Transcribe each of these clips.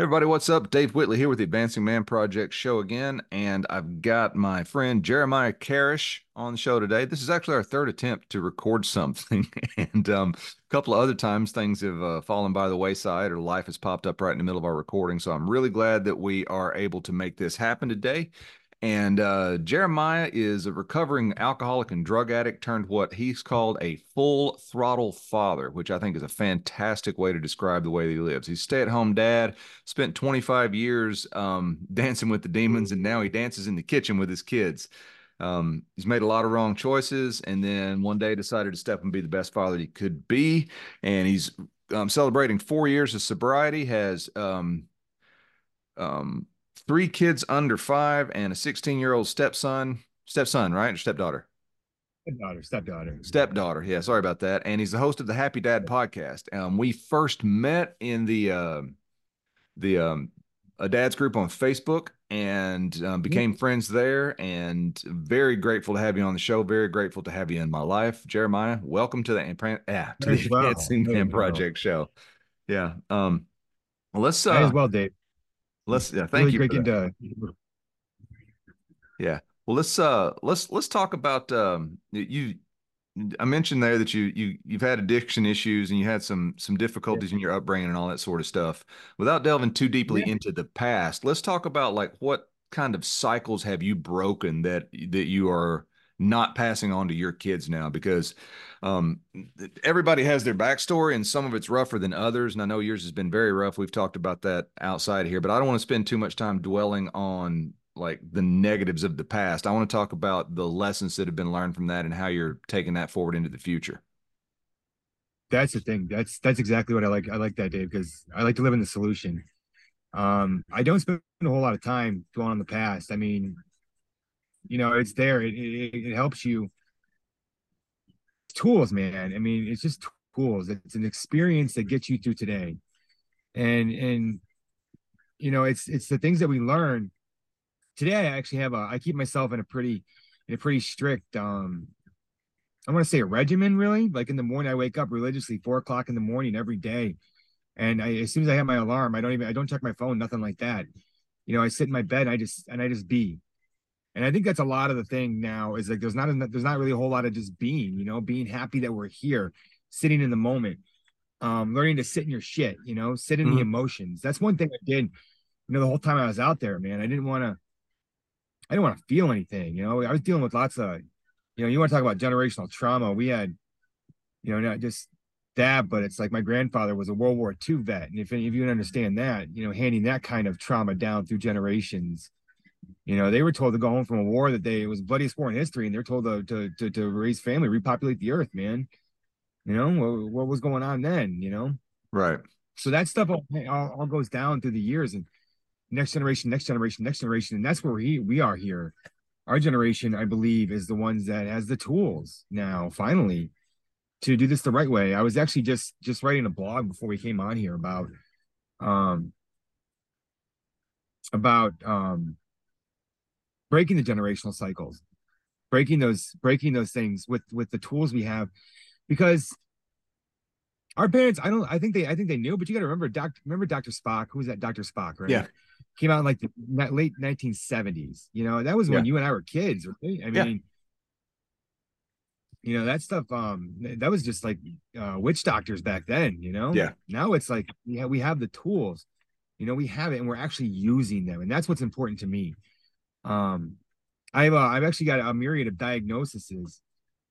everybody, what's up? Dave Whitley here with the Advancing Man Project show again, and I've got my friend Jeremiah Karrasch on the show today. This is actually our third attempt to record something, and um, a couple of other times things have uh, fallen by the wayside or life has popped up right in the middle of our recording. So I'm really glad that we are able to make this happen today. And uh, Jeremiah is a recovering alcoholic and drug addict turned what he's called a full throttle father, which I think is a fantastic way to describe the way he lives. He's stay at home dad, spent 25 years um, dancing with the demons, and now he dances in the kitchen with his kids. Um, he's made a lot of wrong choices, and then one day decided to step and be the best father he could be. And he's um, celebrating four years of sobriety, has um, um, three kids under five and a 16 year old stepson, stepson, right? Or stepdaughter? Stepdaughter, stepdaughter. Stepdaughter. Yeah, sorry about that. And he's the host of the Happy Dad podcast. Um, we first met in the uh, the um, a dad's group on Facebook and um, became friends there. And very grateful to have you on the show. Very grateful to have you in my life, Jeremiah. Welcome to the ah, to the well. Advancing Man Project show. Yeah. Um, well, let's uh, as well, Dave. Let's yeah, thank really you. Yeah. Well, let's uh let's let's talk about um you I mentioned there that you you you've had addiction issues and you had some some difficulties yeah. in your upbringing and all that sort of stuff. Without delving too deeply yeah. into the past, let's talk about like what kind of cycles have you broken that that you are not passing on to your kids now because um, everybody has their backstory and some of it's rougher than others. And I know yours has been very rough. We've talked about that outside here, but I don't want to spend too much time dwelling on like the negatives of the past. I want to talk about the lessons that have been learned from that and how you're taking that forward into the future. That's the thing. That's that's exactly what I like. I like that, Dave, because I like to live in the solution. Um, I don't spend a whole lot of time dwelling on the past. I mean, you know it's there. It, it, it helps you. Tools man. I mean it's just tools. It's an experience that gets you through today. And and you know it's it's the things that we learn. Today i actually have a i keep myself in a pretty in a pretty strict um i want to say a regimen really. Like in the morning i wake up religiously four o'clock in the morning every day. And I, as soon as i have my alarm i don't even i don't check my phone nothing like that. You know i sit in my bed i just and i just be and I think that's a lot of the thing now is like there's not there's not really a whole lot of just being, you know, being happy that we're here, sitting in the moment, um, learning to sit in your shit, you know, sit in mm-hmm. the emotions. That's one thing I did, you know, the whole time I was out there, man. I didn't want to, I didn't want to feel anything, you know. I was dealing with lots of, you know, you want to talk about generational trauma. We had, you know, not just that, but it's like my grandfather was a World War II vet, and if any of you understand that, you know, handing that kind of trauma down through generations you know, they were told to go home from a war that they it was bloodiest war in history, and they're told to to to, to raise family, repopulate the earth, man. You know what, what was going on then? You know, right. So that stuff all, all, all goes down through the years, and next generation, next generation, next generation, and that's where we we are here. Our generation, I believe, is the ones that has the tools now, finally, to do this the right way. I was actually just just writing a blog before we came on here about um about um breaking the generational cycles breaking those breaking those things with with the tools we have. Because our parents i don't i think they i think they knew but you got to remember doc remember dr spock? Who was that dr spock right? Yeah. Came out in like the late 1970s you know? That was when yeah. you and i were kids right? I mean yeah. you know that stuff um that was just like uh witch doctors back then you know? Yeah. Now it's like yeah we have the tools you know we have it and we're actually using them and that's what's important to me um, I've uh, I've actually got a myriad of diagnoses.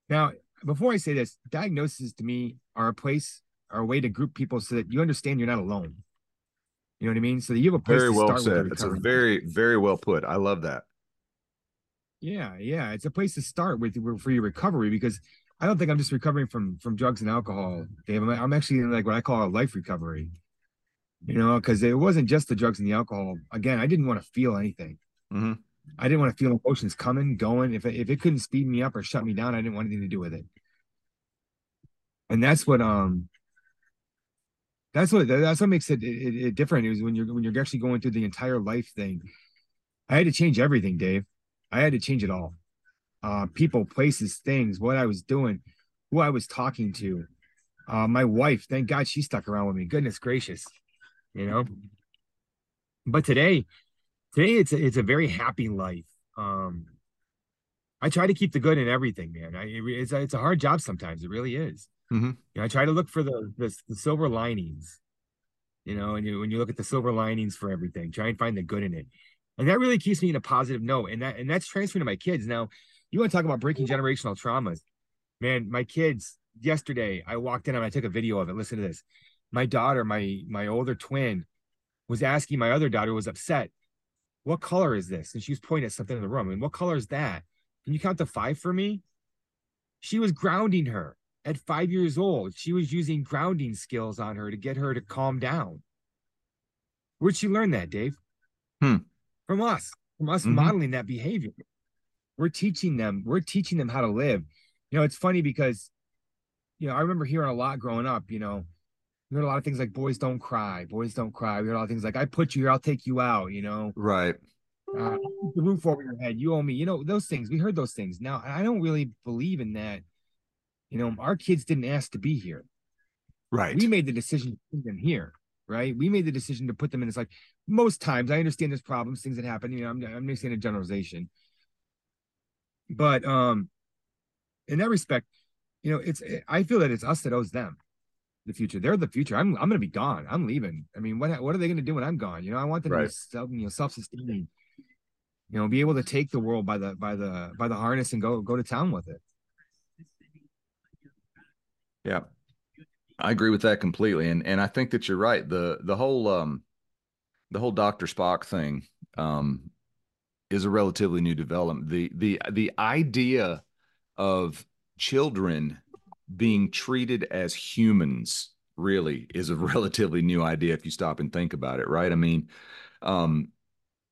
Now, before I say this, diagnoses to me are a place are a way to group people so that you understand you're not alone. You know what I mean? So that you have a place. Very well said. It's a very very well put. I love that. Yeah, yeah, it's a place to start with for your recovery because I don't think I'm just recovering from from drugs and alcohol, Dave. I'm, I'm actually in like what I call a life recovery. You know, because it wasn't just the drugs and the alcohol. Again, I didn't want to feel anything. Mm-hmm. I didn't want to feel emotions coming, going. If it, if it couldn't speed me up or shut me down, I didn't want anything to do with it. And that's what um that's what that's what makes it, it, it different is when you're when you're actually going through the entire life thing. I had to change everything, Dave. I had to change it all. Uh, people, places, things, what I was doing, who I was talking to. Uh, my wife, thank God she stuck around with me. Goodness gracious, you know. but today, today it's a, it's a very happy life. Um, I try to keep the good in everything, man. I, it's a, it's a hard job sometimes. It really is. Mm-hmm. You know, I try to look for the, the the silver linings. You know, and you when you look at the silver linings for everything, try and find the good in it, and that really keeps me in a positive note. And that and that's transferring to my kids. Now, you want to talk about breaking generational traumas, man? My kids yesterday, I walked in and I took a video of it. Listen to this. My daughter, my my older twin, was asking my other daughter was upset. What color is this? And she was pointing at something in the room. And what color is that? Can you count to five for me? She was grounding her at five years old. She was using grounding skills on her to get her to calm down. Where'd she learn that, Dave? Hmm. From us, from us mm-hmm. modeling that behavior. We're teaching them, we're teaching them how to live. You know, it's funny because, you know, I remember hearing a lot growing up, you know, we heard a lot of things like boys don't cry, boys don't cry. We heard a lot of things like I put you here, I'll take you out, you know. Right. Uh, the roof over your head, you owe me. You know, those things. We heard those things. Now I don't really believe in that. You know, our kids didn't ask to be here. Right. We made the decision to put them here. Right. We made the decision to put them in. It's like most times I understand there's problems, things that happen. You know, I'm I'm just saying a generalization. But um in that respect, you know, it's I feel that it's us that owes them the future. They're the future. I'm I'm gonna be gone. I'm leaving. I mean, what what are they gonna do when I'm gone? You know, I want them right. to be self, you know, self-sustaining. You know, be able to take the world by the by the by the harness and go go to town with it. Yeah. I agree with that completely. And and I think that you're right. The the whole um the whole Dr. Spock thing um is a relatively new development. The the the idea of children being treated as humans really is a relatively new idea if you stop and think about it, right? I mean, um,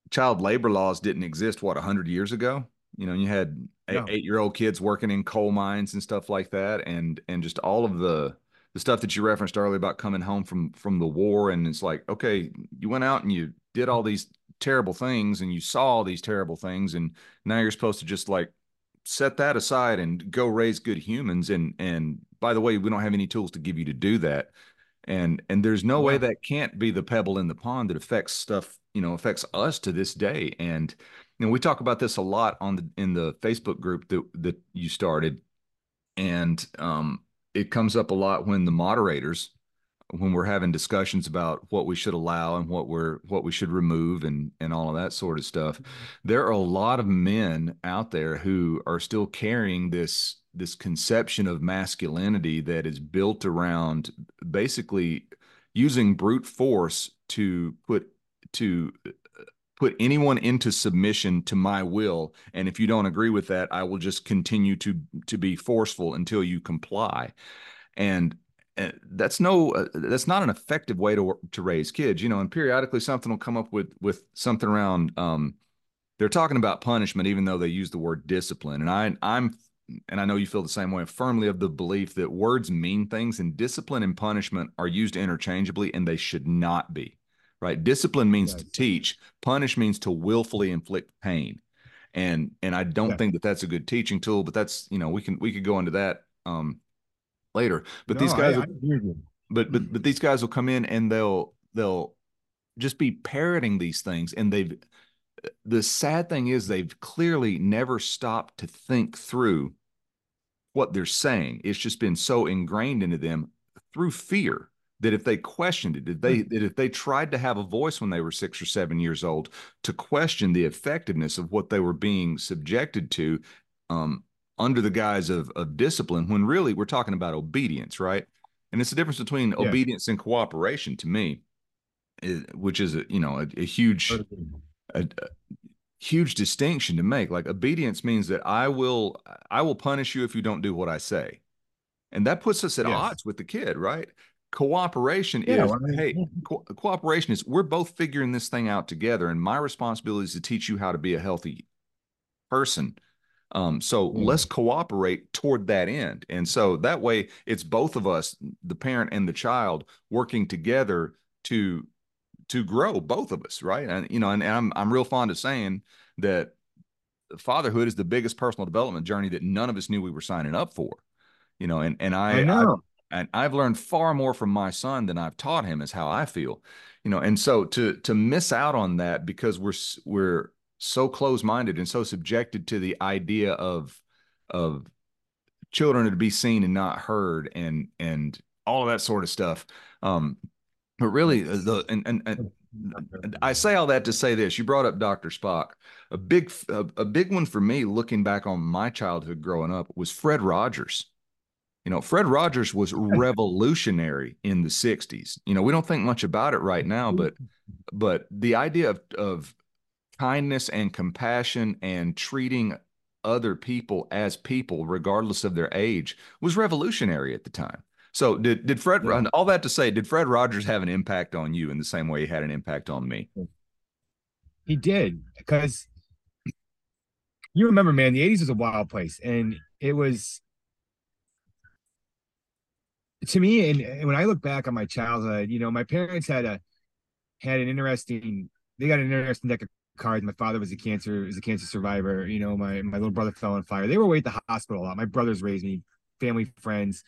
child labor laws didn't exist what 100 years ago. You know, you had no. eight year old kids working in coal mines and stuff like that, and and just all of the the stuff that you referenced earlier about coming home from from the war, and it's like, okay, you went out and you did all these terrible things, and you saw all these terrible things, and now you're supposed to just like set that aside and go raise good humans and and by the way we don't have any tools to give you to do that. And and there's no yeah. way that can't be the pebble in the pond that affects stuff you know affects us to this day. And you know we talk about this a lot on the in the facebook group that that you started. And um it comes up a lot when the moderators when we're having discussions about what we should allow and what we're what we should remove and and all of that sort of stuff mm-hmm. there are a lot of men out there who are still carrying this this conception of masculinity that is built around basically using brute force to put to uh, put anyone into submission to my will. And if you don't agree with that i will just continue to to be forceful until you comply. And that's no uh, that's not an effective way to to raise kids you know and periodically something will come up with with something around um they're talking about punishment even though they use the word discipline and i i'm and i know you feel the same way firmly of the belief that words mean things and discipline and punishment are used interchangeably and they should not be right discipline means to teach punish means to willfully inflict pain and and i don't yeah. think that that's a good teaching tool but that's you know we can we could go into that um later. But no, these guys, I, will, I but but but these guys will come in and they'll they'll just be parroting these things, and they've. The sad thing is they've clearly never stopped to think through what they're saying. It's just been so ingrained into them through fear that if they questioned it, did they hmm. that if they tried to have a voice when they were six or seven years old to question the effectiveness of what they were being subjected to, um, under the guise of, of discipline when really we're talking about obedience, right? And it's the difference between yeah. obedience and cooperation to me, eh, which is a, you know a, a huge a, a, huge distinction to make. Like obedience means that I will I will punish you if you don't do what I say, and that puts us at yes. odds with the kid, right? Cooperation yeah, is I mean, hey, co- cooperation is we're both figuring this thing out together, and my responsibility is to teach you how to be a healthy person um, so mm. let's cooperate toward that end. And so that way it's both of us, the parent and the child, working together to to grow, both of us, right? And you know, and, and I'm I'm real fond of saying that fatherhood is the biggest personal development journey that none of us knew we were signing up for. You know, and and I, I know. and I've learned far more from my son than I've taught him is how I feel, you know. And so to to miss out on that because we're we're so close minded and so subjected to the idea of of children to be seen and not heard and and all of that sort of stuff. Um, but really, uh, the and, and, and I say all that to say this. You brought up Dr. Spock. A big a, a, big one for me looking back on my childhood growing up was Fred Rogers. You know, Fred Rogers was revolutionary in the 60s. You know, we don't think much about it right now, but but the idea of of kindness and compassion and treating other people as people regardless of their age was revolutionary at the time. So did did Fred yeah. all that to say did Fred Rogers have an impact on you in the same way he had an impact on me? He did because you remember man the 80s was a wild place and it was to me and when I look back on my childhood you know my parents had a had an interesting they got an interesting deck of cards my father was a cancer was a cancer survivor you know my my little brother fell on fire they were away at the hospital a lot my brothers raised me family friends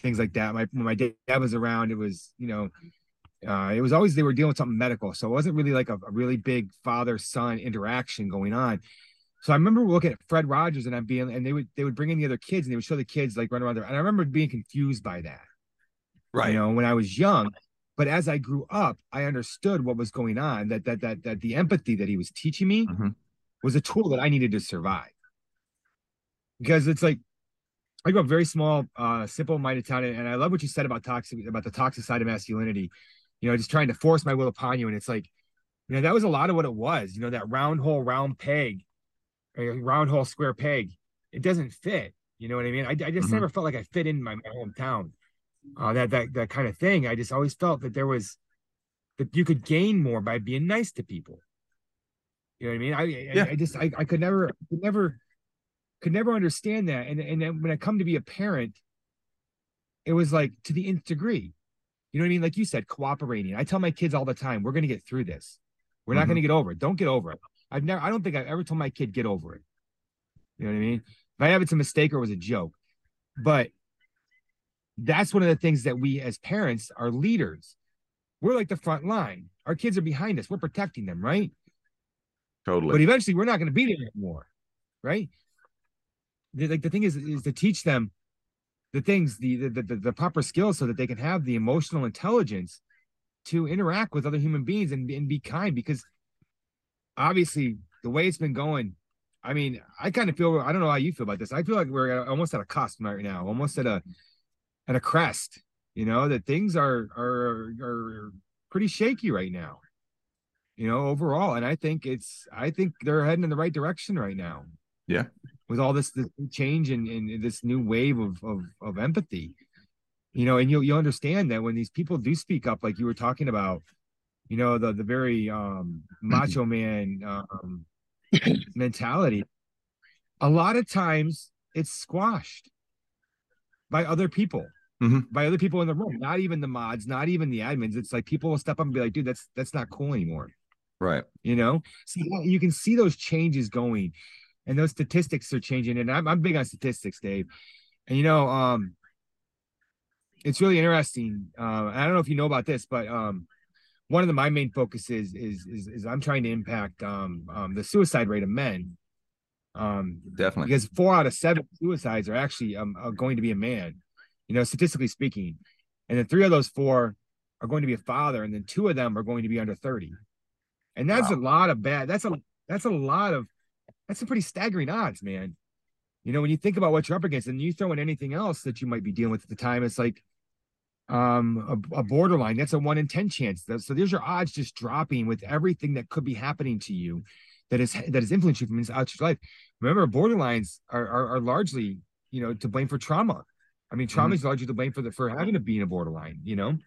things like that. My when my dad was around, it was you know, uh, it was always they were dealing with something medical, so it wasn't really like a, a really big father son interaction going on. So I remember looking at Fred Rogers and I'm being, and they would they would bring in the other kids and they would show the kids like run around there, and I remember being confused by that. Right. You know, when I was young, but as I grew up, I understood what was going on. That that that that the empathy that he was teaching me mm-hmm. was a tool that I needed to survive. Because it's like I grew up very small, uh, simple-minded town, and I love what you said about toxic about the toxic side of masculinity. You know, just trying to force my will upon you, and it's like, you know, that was a lot of what it was. You know, that round hole, round peg, round hole, square peg. It doesn't fit. You know what I mean? I, I just mm-hmm. never felt like I fit in my, my hometown. Uh, that that that kind of thing. I just always felt that there was that you could gain more by being nice to people. You know what I mean? I yeah. I, I just I, I could never could never could never understand that. And and then when I come to be a parent, it was like to the nth degree. You know what I mean? Like you said, cooperating. I tell my kids all the time, we're gonna get through this. We're mm-hmm. not gonna get over it. Don't get over it. I've never I don't think I've ever told my kid get over it. You know what I mean? If I have it's a mistake or it was a joke. But that's one of the things that we as parents are leaders. We're like the front line. Our kids are behind us. We're protecting them, right? Totally. But eventually we're not going to be there anymore. Right the, like the thing is is to teach them the things the, the the the proper skills so that they can have the emotional intelligence to interact with other human beings and, and be kind because obviously the way it's been going i mean i kind of feel i don't know how you feel about this i feel like we're almost at a cusp right now almost at a at a crest you know that things are are are pretty shaky right now you know overall. And i think it's i think they're heading in the right direction right now. Yeah. With all this, this change and, and this new wave of, of, of empathy. You know and you'll, you'll understand that when these people do speak up like you were talking about you know the the very um macho man um mentality a lot of times it's squashed by other people mm-hmm. by other people in the room not even the mods not even the admins it's like people will step up and be like dude that's that's not cool anymore right you know so you can see those changes going and those statistics are changing. And I'm, I'm big on statistics, Dave. And you know, um, it's really interesting. Uh, I don't know if you know about this, but um, one of the, my main focuses is, is is I'm trying to impact um, um, the suicide rate of men. Um, definitely because four out of seven suicides are actually um, are going to be a man. You know, statistically speaking, and then three of those four are going to be a father, and then two of them are going to be under thirty. And that's wow. a lot of bad. That's a that's a lot of that's some pretty staggering odds, man. You know, when you think about what you're up against and you throw in anything else that you might be dealing with at the time, it's like um a, a borderline. That's a one in 10 chance. So there's your odds just dropping with everything that could be happening to you that is that has influenced you from inside your life. Remember, borderlines are, are, are largely, you know, to blame for trauma. I mean, trauma mm-hmm. is largely to blame for the for having to be in a borderline, you know.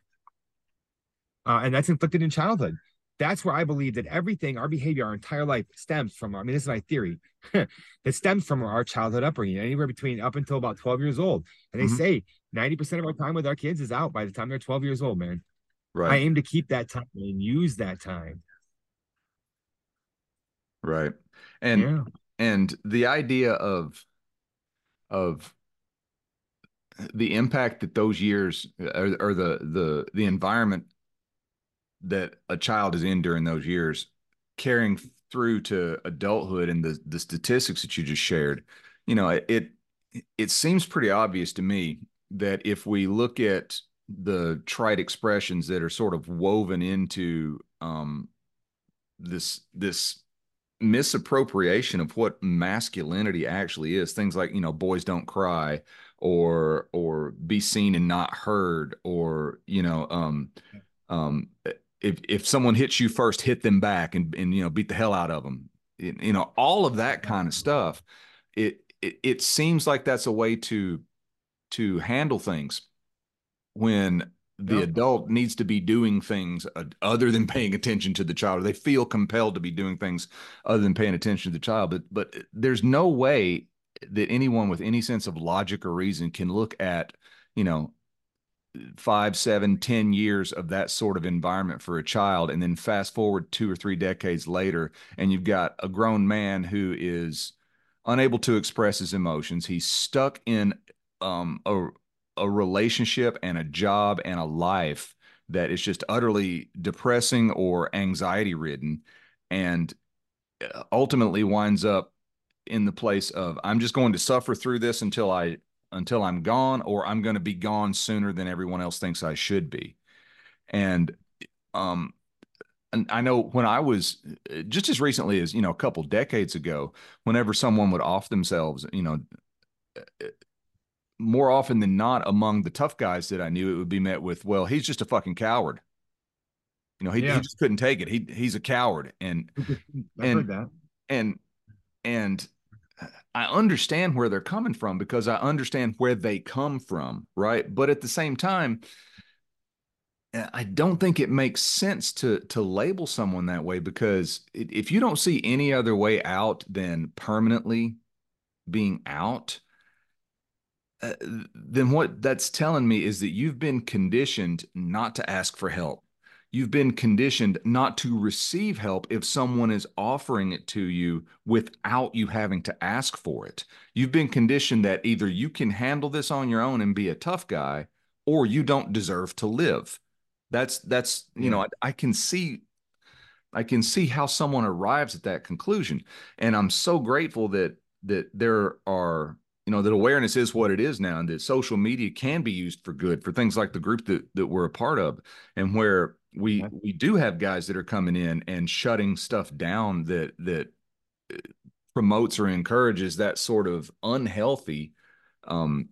Uh, and that's inflicted in childhood that's where I believe that everything, our behavior, our entire life stems from, I mean, this is my theory, it stems from our childhood upbringing, anywhere between up until about 12 years old. And they mm-hmm. say 90% of our time with our kids is out by the time they're 12 years old, man. Right. I aim to keep that time and use that time. Right. And, yeah. and the idea of, of the impact that those years or, or the the the environment that a child is in during those years carrying through to adulthood and the the statistics that you just shared you know it it seems pretty obvious to me that if we look at the trite expressions that are sort of woven into um, this this misappropriation of what masculinity actually is. Things like you know boys don't cry or or be seen and not heard or you know um um if if someone hits you first hit them back and and you know beat the hell out of them you know all of that kind of stuff it it, it seems like that's a way to to handle things when the yep. adult needs to be doing things other than paying attention to the child or they feel compelled to be doing things other than paying attention to the child but but there's no way that anyone with any sense of logic or reason can look at you know five seven ten years of that sort of environment for a child and then fast forward two or three decades later and you've got a grown man who is unable to express his emotions he's stuck in um, a a relationship and a job and a life that is just utterly depressing or anxiety ridden and uh, ultimately winds up in the place of I'm just going to suffer through this until I until I'm gone or I'm going to be gone sooner than everyone else thinks I should be. And um and I know when I was uh, just as recently as, you know, a couple decades ago, whenever someone would off themselves, you know, uh, more often than not among the tough guys that I knew, it would be met with, well, he's just a fucking coward. You know, he, yeah. he just couldn't take it. He he's a coward. And and and and I understand where they're coming from because I understand where they come from, right? But at the same time, eh, I don't think it makes sense to to label someone that way because if you don't see any other way out than permanently being out, uh, then what that's telling me is that you've been conditioned not to ask for help. You've been conditioned not to receive help if someone is offering it to you without you having to ask for it. You've been conditioned that either you can handle this on your own and be a tough guy or you don't deserve to live. That's that's you know I, I can see I can see how someone arrives at that conclusion and I'm so grateful that that there are you know that awareness is what it is now and that social media can be used for good for things like the group that that we're a part of and where we we do have guys that are coming in and shutting stuff down that that uh, promotes or encourages that sort of unhealthy um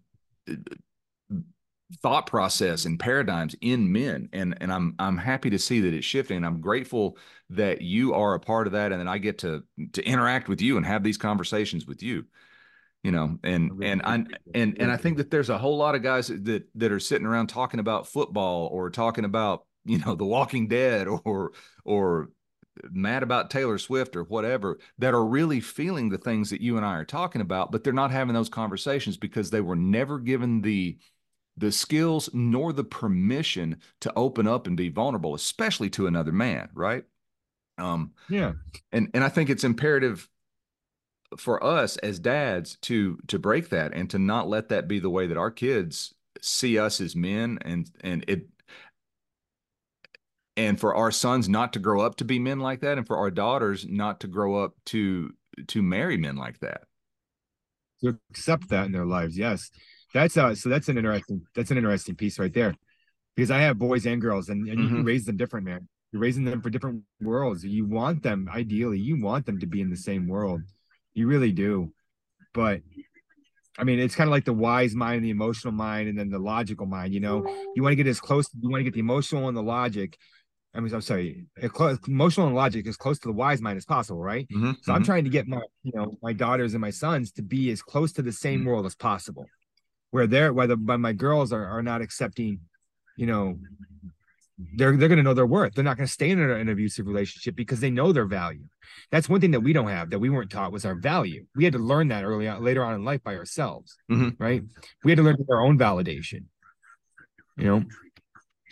thought process and paradigms in men and and I'm I'm happy to see that it's shifting and I'm grateful that you are a part of that and that I get to to interact with you and have these conversations with you you know and and i and and i think that there's a whole lot of guys that that are sitting around talking about football or talking about you know the walking dead or or mad about taylor swift or whatever that are really feeling the things that you and i are talking about but they're not having those conversations because they were never given the the skills nor the permission to open up and be vulnerable especially to another man right? Um yeah. and and i think it's imperative for us as dads to to break that and to not let that be the way that our kids see us as men and and it and for our sons not to grow up to be men like that and for our daughters not to grow up to to marry men like that. To accept that in their lives yes. That's uh so that's an interesting that's an interesting piece right there. Because i have boys and girls and, and mm-hmm. you raise them different man. You're raising them for different worlds. You want them ideally you want them to be in the same world you really do. But I mean, it's kind of like the wise mind, the emotional mind, and then the logical mind. You know, you want to get as close. You want to get the emotional and the logic. I mean, I'm sorry, emotional and logic as close to the wise mind as possible, right? Mm-hmm, so mm-hmm. I'm trying to get my, you know, my daughters and my sons to be as close to the same mm-hmm. world as possible, where they're, where the, but my girls are are not accepting, you know, they're they're going to know their worth. They're not going to stay in an abusive relationship because they know their value. That's one thing that we don't have that we weren't taught was our value. We had to learn that early on, later on in life by ourselves, mm-hmm. right? We had to learn our own validation. You know,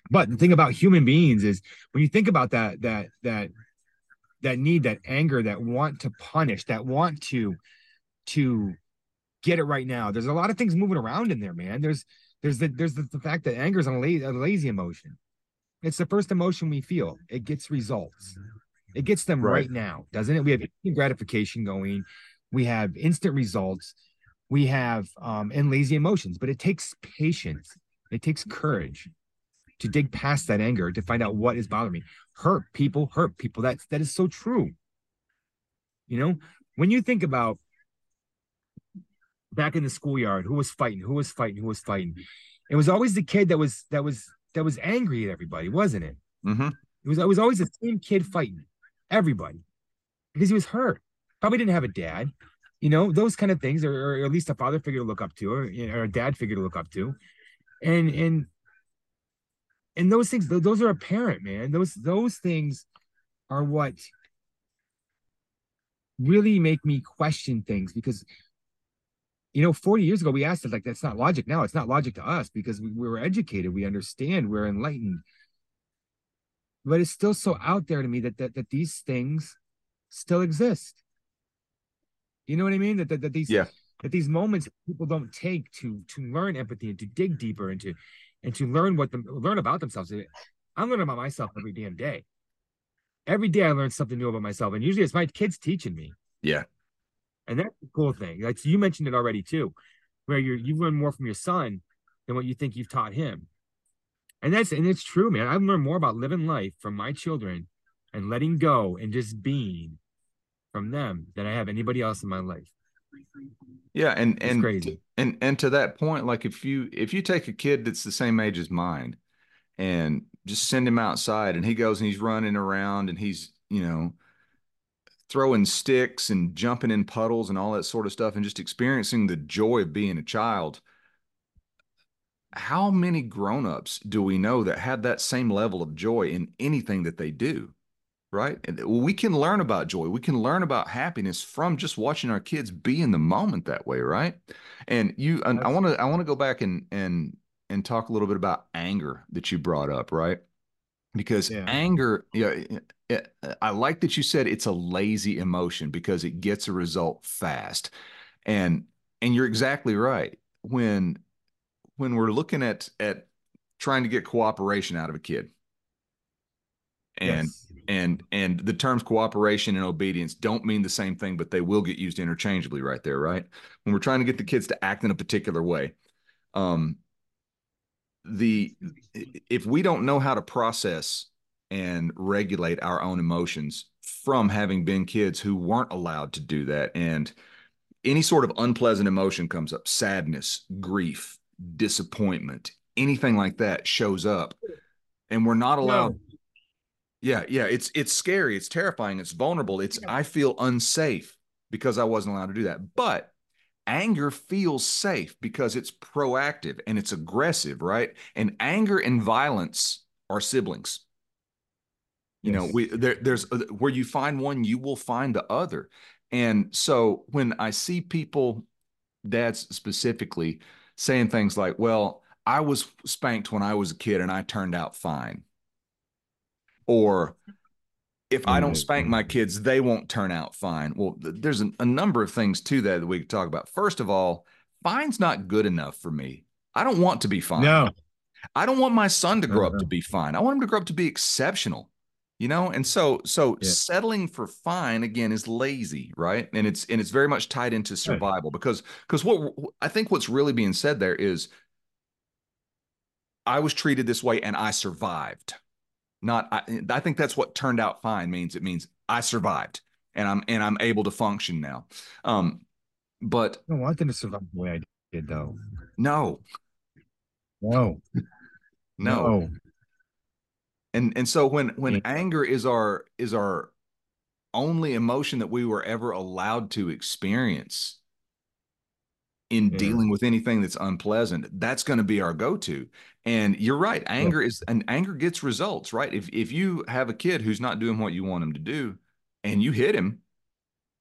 but the thing about human beings is when you think about that that that that need, that anger, that want to punish, that want to to get it right now. There's a lot of things moving around in there, man. There's there's the there's the, the fact that anger is a, la- a lazy emotion. It's the first emotion we feel. It gets results. It gets them right, right now, doesn't it? We have gratification going. We have instant results. We have um and lazy emotions, but it takes patience. It takes courage to dig past that anger to find out what is bothering me. Hurt people, hurt people. That's that is so true. You know, when you think about back in the schoolyard, who was fighting, who was fighting, who was fighting, it was always the kid that was that was that was angry at everybody, wasn't it? Mm-hmm. It was it was always the same kid fighting everybody because he was hurt. Probably didn't have a dad, you know, those kind of things, or, or at least a father figure to look up to, or, or a dad figure to look up to, and and and those things, those are apparent, man. Those those things are what really make me question things because you know 40 years ago we asked it like that's not logic now. It's not logic to us because we, we were educated. We understand. We're enlightened. But it's still so out there to me that that, that these things still exist. You know what i mean? That, that, that these yeah. that these moments people don't take to to learn empathy and to dig deeper and to and to learn what them learn about themselves. I'm learning about myself every damn day. Every day I learn something new about myself. And usually it's my kids teaching me. Yeah. And that's the cool thing. Like you mentioned it already too, where you you learn more from your son than what you think you've taught him. And that's and it's true, man. I've learned more about living life from my children and letting go and just being from them than I have anybody else in my life. Yeah, and it's and crazy. and and to that point, like if you if you take a kid that's the same age as mine and just send him outside and he goes and he's running around and he's, you know, throwing sticks and jumping in puddles and all that sort of stuff and just experiencing the joy of being a child. How many grown-ups do we know that had that same level of joy in anything that they do? Right? And we can learn about joy. We can learn about happiness from just watching our kids be in the moment that way, right? And you and I want to I want to go back and and and talk a little bit about anger that you brought up, right? Because yeah. anger, yeah, it, I like that you said it's a lazy emotion because it gets a result fast, and and you're exactly right. When when we're looking at at trying to get cooperation out of a kid, and yes. and and the terms cooperation and obedience don't mean the same thing, but they will get used interchangeably right there, right? When we're trying to get the kids to act in a particular way, um, the if we don't know how to process and regulate our own emotions from having been kids who weren't allowed to do that and any sort of unpleasant emotion comes up sadness grief disappointment anything like that shows up and we're not allowed no. yeah yeah it's it's scary it's terrifying it's vulnerable it's i feel unsafe because i wasn't allowed to do that but anger feels safe because it's proactive and it's aggressive, right? And anger and violence are siblings. You yes. know, we there, there's uh, where you find one, you will find the other. And so when I see people, dads specifically, saying things like, well, I was spanked when I was a kid and I turned out fine. Or if I don't spank my kids, they won't turn out fine. Well, th- there's a, a, number of things to that that we could talk about. First of all, fine's not good enough for me. I don't want to be fine. No. I don't want my son to grow uh-huh. up to be fine. I want him to grow up to be exceptional. You know, and so so yeah. settling for fine again is lazy, right? And it's and it's very much tied into survival right. because because what I think what's really being said there is I was treated this way and I survived not I, I think that's what turned out fine means it means i survived and i'm and i'm able to function now. Um but no i don't want them to survive the way i did though. No. No. No, no. and and so when when yeah. anger is our is our only emotion that we were ever allowed to experience in yeah. dealing with anything that's unpleasant that's going to be our go-to and you're right anger yeah. is and anger gets results right if if you have a kid who's not doing what you want him to do and you hit him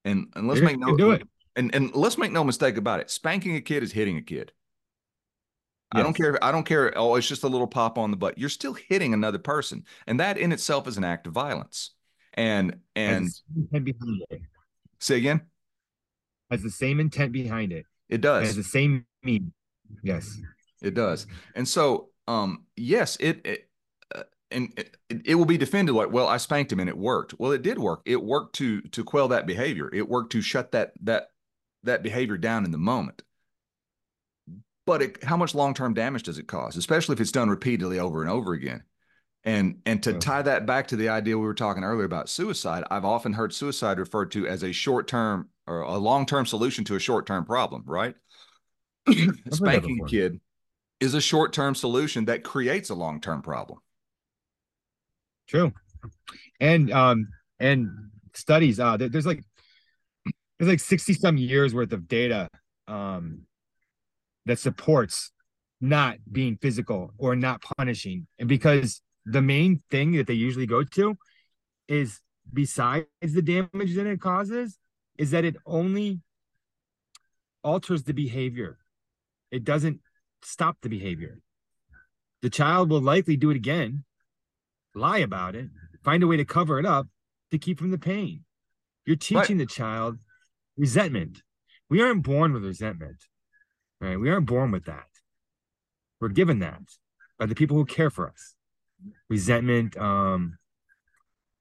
and and let's make no do it and and let's make no mistake about it spanking a kid is hitting a kid yes. I don't care. I don't care. Oh, it's just a little pop on the butt. You're still hitting another person, and that in itself is an act of violence. And and behind it. say again. Has the same intent behind it It does. It has the same meaning. Yes. It does. And so, um, yes, it, it uh, and it, it, will be defended like, well, I spanked him and it worked. Well, it did work. It worked to to quell that behavior. It worked to shut that that that behavior down in the moment. But it, how much long term damage does it cause, especially if it's done repeatedly over and over again? And and to tie that back to the idea we were talking earlier about suicide, I've often heard suicide referred to as a short term or a long term solution to a short term problem, right? Spanking a kid is a short term solution that creates a long term problem. True, and um and studies uh there's like there's like 60 some years worth of data um that supports not being physical or not punishing and because the main thing that they usually go to is besides the damage that it causes is that it only alters the behavior. It doesn't stop the behavior. The child will likely do it again lie about it find a way to cover it up to keep from the pain. You're teaching the child resentment. We aren't born with resentment right? We aren't born with that. We're given that by the people who care for us. Resentment. Um,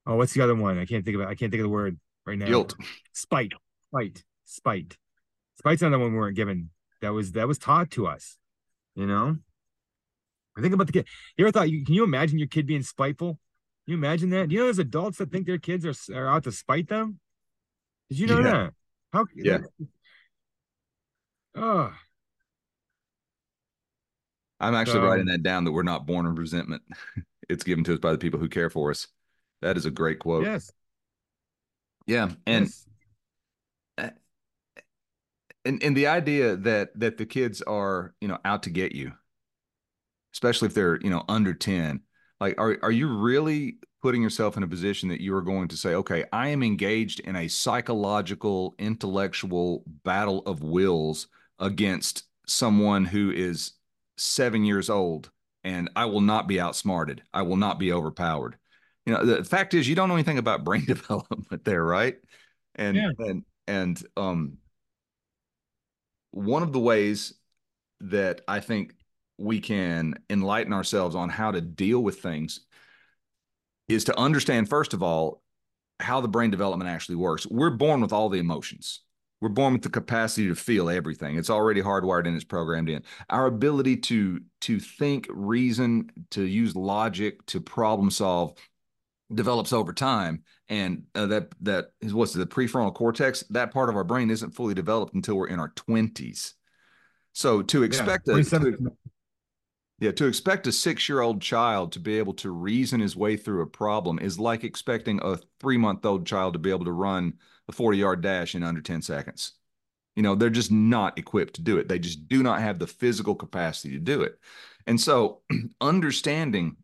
oh, what's the other one? I can't think of it. I can't think of the word right now. Guilt, spite, spite, spite. Spite's another one we weren't given. That was that was taught to us. You know. I think about the kid. You ever thought? Can you imagine your kid being spiteful? Can you imagine that? Do you know there's adults that think their kids are are out to spite them? Did you know yeah. that? How? Yeah. That, oh, I'm actually so, writing that down that we're not born with resentment. it's given to us by the people who care for us. That is a great quote. Yes. Yeah. And hmm. yes. and and the idea that that the kids are, you know, out to get you, especially if they're, you know, under 10. Like are are you really putting yourself in a position that you are going to say, okay, I am engaged in a psychological, intellectual battle of wills against someone who is seven years old and I will not be outsmarted. I will not be overpowered. You know, the fact is you don't know anything about brain development there, right? And yeah. and and um one of the ways that I think we can enlighten ourselves on how to deal with things is to understand first of all how the brain development actually works. We're born with all the emotions we're born with the capacity to feel everything. It's already hardwired and it's programmed in. Our ability to to think, reason, to use logic, to problem solve develops over time and uh, that that is what's the prefrontal cortex that part of our brain isn't fully developed until we're in our 20s so to expect yeah, a, to, yeah to expect a six year old child to be able to reason his way through a problem is like expecting a three month old child to be able to run a 40 yard dash in under 10 seconds. You know, they're just not equipped to do it. They just do not have the physical capacity to do it. And so, understanding,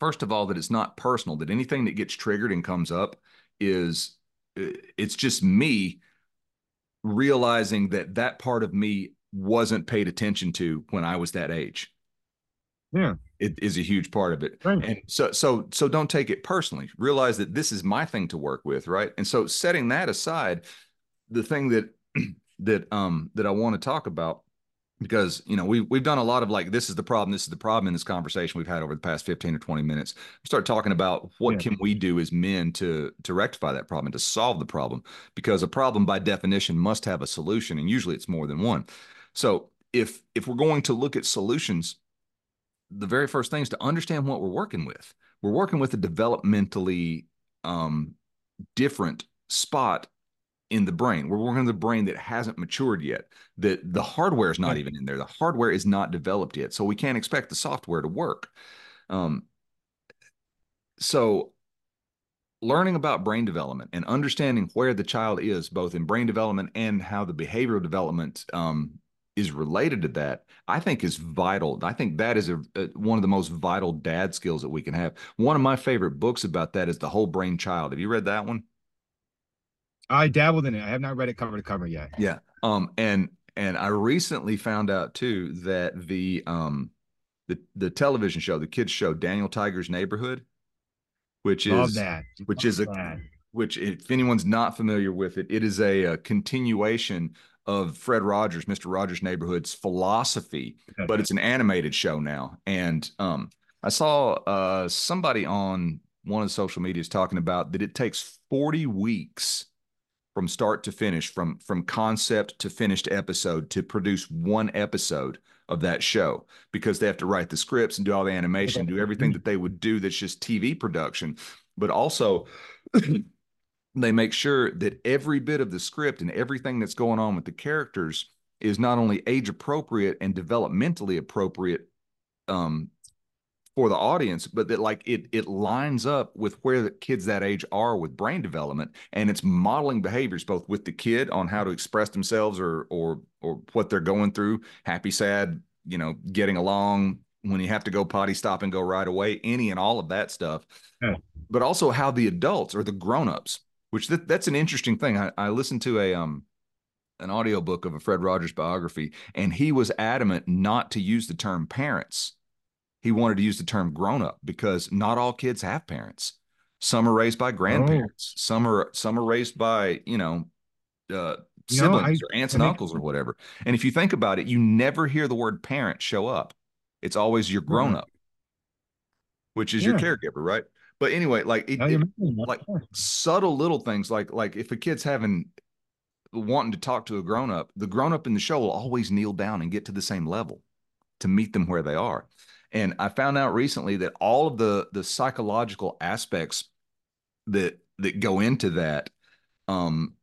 first of all, that it's not personal, that anything that gets triggered and comes up is it's just me realizing that that part of me wasn't paid attention to when I was that age. Yeah it is a huge part of it. Right. And so so so don't take it personally. Realize that this is my thing to work with, right? And so setting that aside, the thing that that um that I want to talk about because you know we we've done a lot of like this is the problem this is the problem in this conversation we've had over the past 15 or 20 minutes start talking about what yeah. can we do as men to to rectify that problem to solve the problem because a problem by definition must have a solution and usually it's more than one so if if we're going to look at solutions the very first thing is to understand what we're working with. We're working with a developmentally um, different spot in the brain. We're working with the brain that hasn't matured yet. That the hardware is not even in there. The hardware is not developed yet, so we can't expect the software to work. Um, so learning about brain development and understanding where the child is both in brain development and how the behavioral development um, is related to that, I think is vital. I think that is a, a, one of the most vital dad skills that we can have. One of my favorite books about that is The Whole Brain Child. Have you read that one? I dabbled in it. I have not read it cover to cover yet. Yeah. Um and and I recently found out too that the um the the television show, the kids show Daniel Tiger's Neighborhood, which Love is that. which Love is a that. which if anyone's not familiar with it, it is a, a continuation of Fred Rogers, Mr. Rogers' Neighborhood's philosophy, but it's an animated show now. And um, I saw uh, somebody on one of the social medias talking about that it takes 40 weeks from start to finish, from from concept to finished episode to produce one episode of that show because they have to write the scripts and do all the animation, do everything that they would do that's just TV production. But also they make sure that every bit of the script and everything that's going on with the characters is not only age appropriate and developmentally appropriate um, for the audience, but that like it it lines up with where the kids that age are with brain development, and it's modeling behaviors both with the kid on how to express themselves or or or what they're going through, happy, sad, you know, getting along when you have to go potty stop and go right away, any and all of that stuff, yeah. but also how the adults or the grown-ups, which th- that's an interesting thing. I, I listened to a um an audiobook of a Fred Rogers biography, and he was adamant not to use the term parents he wanted to use the term grown up because not all kids have parents. Some are raised by grandparents. Oh. Some are some are raised by you know uh, siblings no, I, or aunts and uncles or whatever. And if you think about it, you never hear the word parent show up. It's always your grown up, which is yeah. your caregiver, right? But anyway, like it, it, like subtle little things, like like if a kid's having wanting to talk to a grown up, the grown up in the show will always kneel down and get to the same level to meet them where they are. And I found out recently that all of the the psychological aspects that that go into that, um,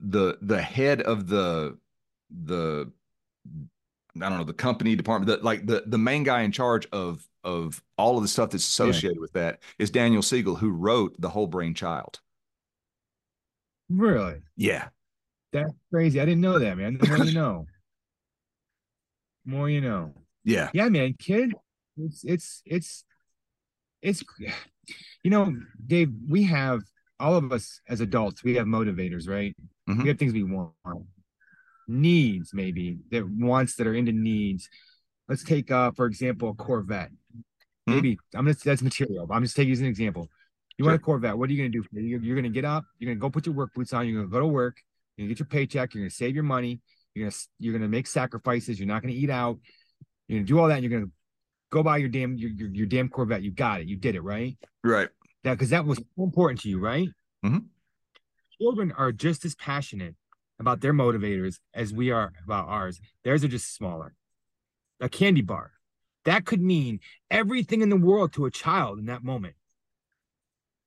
the the head of the the I don't know the company department, the, like the the main guy in charge of of all of the stuff that's associated yeah. with that is Daniel Siegel, who wrote the Whole Brain Child. Really? Yeah. That's crazy. I didn't know that, man. The more you know. More you know. Yeah. Yeah, man. Kid it's it's it's it's you know, Dave, we have all of us as adults, we have motivators, right? Mm-hmm. We have things we want, needs maybe that wants that are into needs. Let's take uh for example a Corvette. Mm-hmm. Maybe I'm gonna that's material, but I'm just taking as an example. You sure. want a Corvette, what are you gonna do? You're, you're, gonna get up, you're gonna go put your work boots on, you're gonna go to work, you're gonna get your paycheck, you're gonna save your money, you're gonna you're gonna make sacrifices, you're not gonna eat out, you're gonna do all that, and you're gonna go buy your damn your, your, your damn Corvette. You got it. You did it, right? Right. Yeah, because that was so important to you, right? Mm-hmm. Children are just as passionate about their motivators as we are about ours. Theirs are just smaller. A candy bar. That could mean everything in the world to a child in that moment.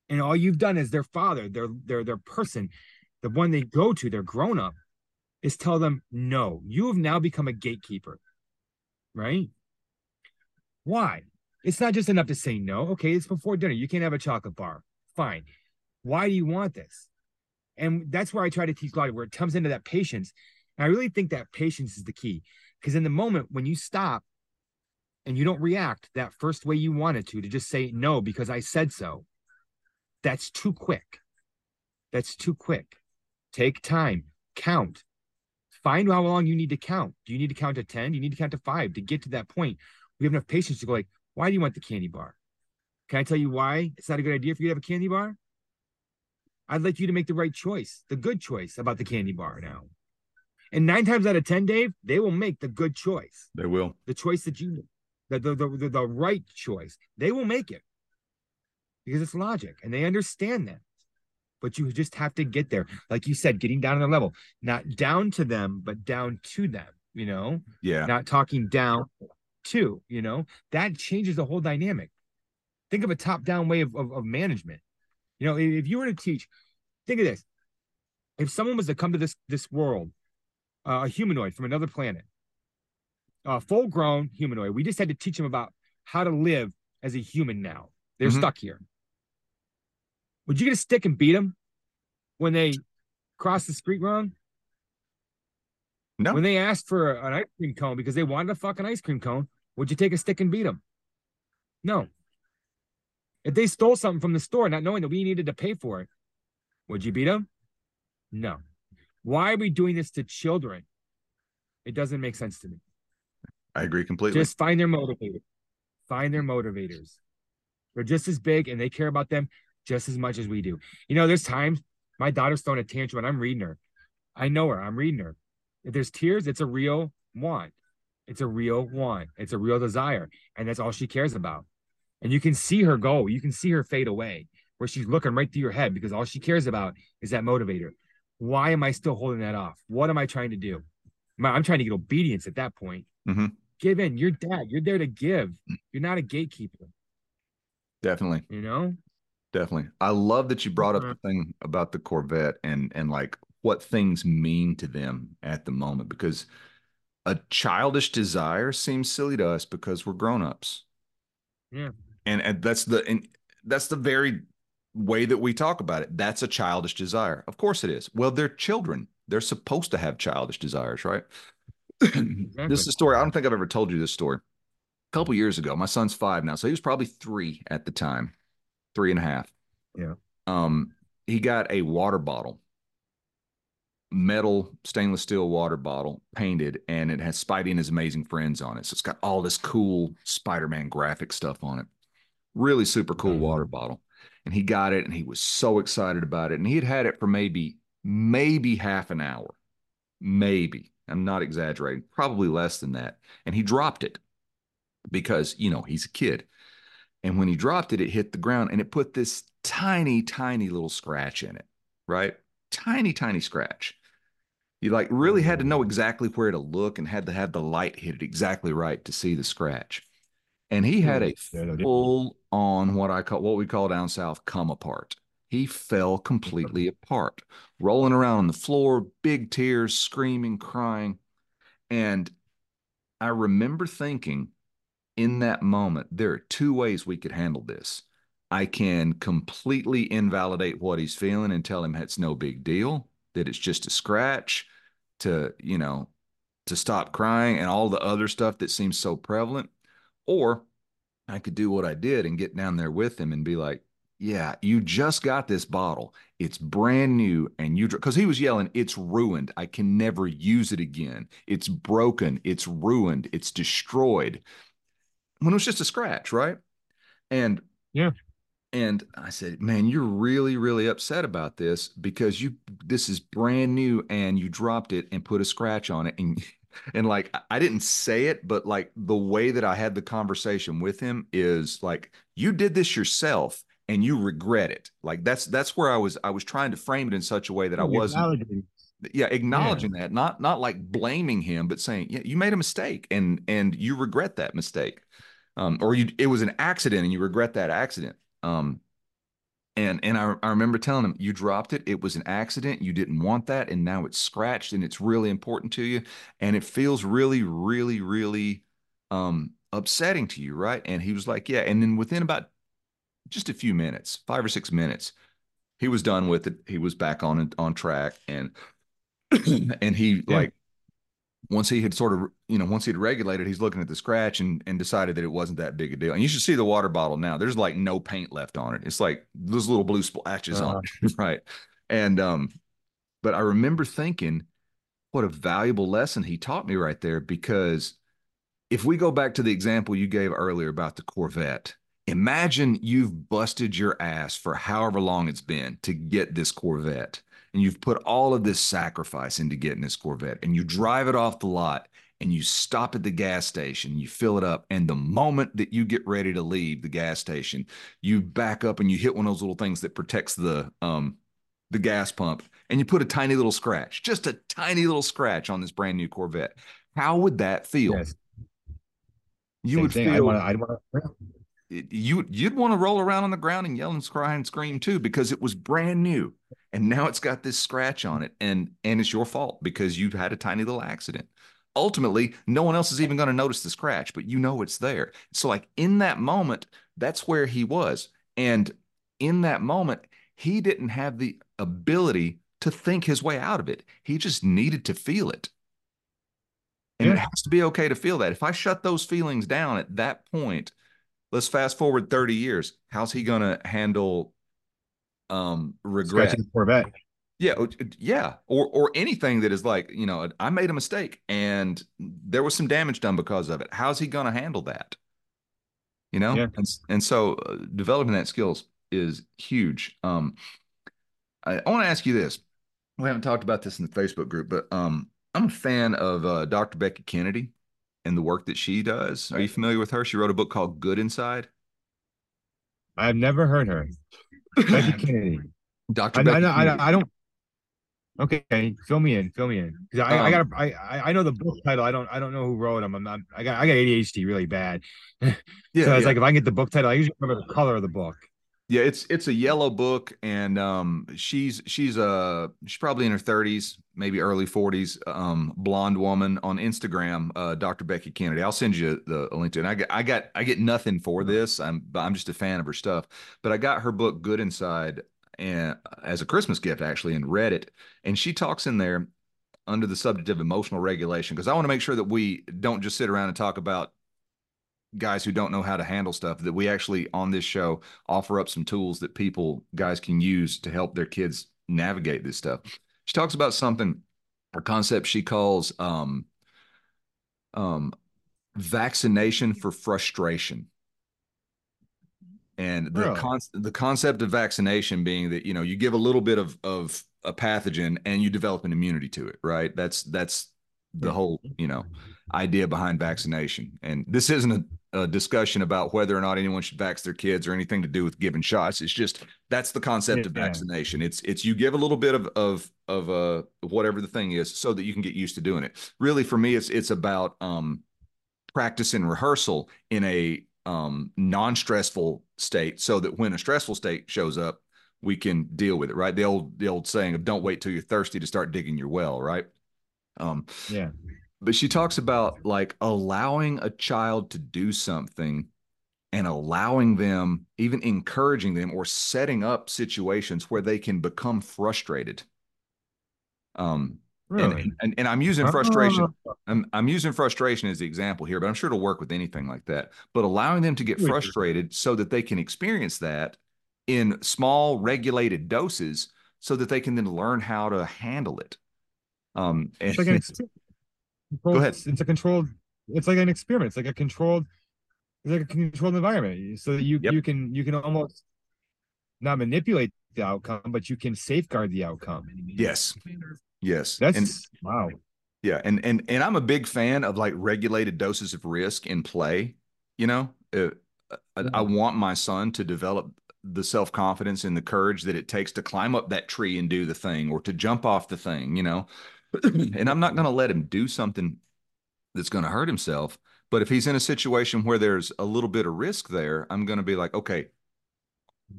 And all you've done as their father, their their their person, the one they go to, their grown up, is tell them, no, you have now become a gatekeeper. Right? Why? It's not just enough to say no. Okay, it's before dinner. You can't have a chocolate bar. Fine. Why do you want this? And that's where I try to teach Lottie, where it comes into that patience. And I really think that patience is the key. Because in the moment when you stop and you don't react that first way you wanted to, to just say no because I said so, that's too quick. That's too quick. Take time, count, find how long you need to count. Do you need to count to 10? Do you need to count to five to get to that point we have enough patience to go like, why do you want the candy bar? Can I tell you why it's not a good idea for you to have a candy bar? I'd like you to make the right choice, the good choice about the candy bar now. And nine times out of 10, Dave, they will make the good choice. They will. The choice that you, the, the, the, the, the right choice. They will make it because it's logic and they understand that. But you just have to get there. Like you said, getting down to the level, not down to them, but down to them, you know? Yeah. Not talking down too, you know, that changes the whole dynamic. Think of a top down way of, of, of management. You know, if you were to teach, think of this. If someone was to come to this this world, uh, a humanoid from another planet, a full grown humanoid, we just had to teach them about how to live as a human now. They're mm-hmm. stuck here. Would you get a stick and beat them when they cross the street wrong? No. When they asked for an ice cream cone because they wanted a fucking ice cream cone, would you take a stick and beat them? No. If they stole something from the store, not knowing that we needed to pay for it, would you beat them? No. Why are we doing this to children? It doesn't make sense to me. I agree completely. Just find their motivators. Find their motivators. They're just as big and they care about them just as much as we do. You know, there's times my daughter's throwing a tantrum and I'm reading her. I know her. I'm reading her. If there's tears, it's a real want. It's a real want. It's a real desire. And that's all she cares about. And you can see her go. You can see her fade away where she's looking right through your head because all she cares about is that motivator. Why am I still holding that off? What am I trying to do? I'm trying to get obedience at that point. Mm-hmm. Give in. You're dad. You're there to give. You're not a gatekeeper. Definitely. You know? Definitely. I love that you brought up the thing about the Corvette and and like what things mean to them at the moment because a childish desire seems silly to us because we're grown-ups. Yeah. And, and that's the and that's the very way that we talk about it. That's a childish desire. Of course it is. Well, they're children. They're supposed to have childish desires, right? exactly. This is a story. I don't think I've ever told you this story. A couple years ago, my son's five now, so he was probably three at the time, three and a half. Yeah. Um, he got a water bottle, metal stainless steel water bottle, painted, and it has Spidey and his amazing friends on it. So it's got all this cool Spider-Man graphic stuff on it. Really super cool mm-hmm. water bottle. And he got it and he was so excited about it. And he had had it for maybe, maybe half an hour. Maybe. I'm not exaggerating, probably less than that. And he dropped it because, you know, he's a kid. And when he dropped it, it hit the ground and it put this tiny, tiny little scratch in it, right? Tiny, tiny scratch. You like really had to know exactly where to look and had to have the light hit it exactly right to see the scratch. And he had hmm. a full on what I call what we call down south come apart. He fell completely apart, rolling around on the floor, big tears, screaming, crying. And I remember thinking in that moment, there are two ways we could handle this. I can completely invalidate what he's feeling and tell him it's no big deal, that it's just a scratch, to, you know, to stop crying and all the other stuff that seems so prevalent. Or I could do what I did and get down there with him and be like, yeah, you just got this bottle. It's brand new. And you, because he was yelling, it's ruined. I can never use it again. It's broken. It's ruined. It's destroyed. When it was just a scratch, right? And yeah. And I said, man, you're really, really upset about this because you, this is brand new and you dropped it and put a scratch on it. And and like I didn't say it, but like the way that I had the conversation with him is like you did this yourself and you regret it. Like that's that's where I was I was trying to frame it in such a way that I wasn't yeah acknowledging yeah. that not not like blaming him but saying yeah you made a mistake and and you regret that mistake um or you it was an accident and you regret that accident um and and I, I remember telling him you dropped it. It was an accident. You didn't want that and now it's scratched and it's really important to you and it feels really really really um upsetting to you right? And he was like yeah and then within about just a few minutes five or six minutes he was done with it. He was back on on track and and he yeah. like once he had sort of you know once he'd regulated he's looking at the scratch and and decided that it wasn't that big a deal. And you should see the water bottle now. There's like no paint left on it. It's like those little blue splashes uh-huh. on it right? And um but i remember thinking what a valuable lesson he taught me right there because if we go back to the example you gave earlier about the corvette imagine you've busted your ass for however long it's been to get this corvette and you've put all of this sacrifice into getting this Corvette and you drive it off the lot and you stop at the gas station, you fill it up, and the moment that you get ready to leave the gas station, you back up and you hit one of those little things that protects the um the gas pump and you put a tiny little scratch, just a tiny little scratch on this brand new Corvette. How would that feel? Yes. You Same would thing. feel I want to you you'd want to roll around on the ground and yell and cry and scream too because it was brand new and now it's got this scratch on it and and it's your fault because you've had a tiny little accident ultimately no one else is even going to notice the scratch but you know it's there so like in that moment that's where he was and in that moment he didn't have the ability to think his way out of it he just needed to feel it and yeah. it has to be okay to feel that if i shut those feelings down at that point let's fast forward 30 years. How's he going to handle um regret? Scratching Corvette. Yeah, yeah, or or anything that is like, you know, I made a mistake and there was some damage done because of it. How's he going to handle that? You know, yeah. and and so uh, developing that skills is huge. Um, I, I want to ask you this. We haven't talked about this in the Facebook group, but um, I'm a fan of uh, Dr. Becky Kennedy and the work that she does. Are you familiar with her? She wrote a book called Good Inside. I've never heard her. Becky Kennedy. Dr. I, Becky I, Kennedy. I, I don't. Okay, fill me in. Fill me in. Because I, I got. Um, I, I know the book title. I don't. I don't know who wrote them. I'm not. I got. I got ADHD really bad. so yeah, it's yeah. like if I can get the book title, I usually remember the color of the book. Yeah, it's it's a yellow book, and um, she's she's a she's probably in her thirties, maybe early forties, um, blonde woman on Instagram, uh, Dr. Becky Kennedy. I'll send you the link to it. And I got I got I get nothing for this. I'm I'm just a fan of her stuff, but I got her book Good Inside and as a Christmas gift actually, and read it, and she talks in there under the subject of emotional regulation because I want to make sure that we don't just sit around and talk about guys who don't know how to handle stuff that we actually on this show offer up some tools that people guys can use to help their kids navigate this stuff. She talks about something a concept she calls um um vaccination for frustration. And the con- the concept of vaccination being that you know you give a little bit of of a pathogen and you develop an immunity to it right? That's that's the whole you know idea behind vaccination. And this isn't a, a discussion about whether or not anyone should vax their kids or anything to do with giving shots. It's just that's the concept of vaccination. It's it's you give a little bit of of of uh whatever the thing is so that you can get used to doing it. Really for me it's it's about um practice and rehearsal in a um, non-stressful state so that when a stressful state shows up we can deal with it right? The old the old saying of don't wait till you're thirsty to start digging your well right? Um Yeah. But she talks about like allowing a child to do something and allowing them even encouraging them or setting up situations where they can become frustrated um Really? and, and and I'm using frustration. Oh, I'm I'm using frustration as the example here, but I'm sure it'll work with anything like that. But allowing them to get frustrated so that they can experience that in small regulated doses, so that they can then learn how to handle it. Um, and It's like an experiment. Go ahead. It's a controlled. It's like an experiment. It's like a controlled. It's like a controlled environment, so that you Yep. you can you can almost not manipulate the outcome, but you can safeguard the outcome. yes, yes, That's and wow. Yeah, and and and I'm a big fan of like regulated doses of risk in play. You know, Uh, I, I want my son to develop the self confidence and the courage that it takes to climb up that tree and do the thing, or to jump off the thing. You know, and I'm not going to let him do something that's going to hurt himself. But if he's in a situation where there's a little bit of risk there, I'm going to be like, okay,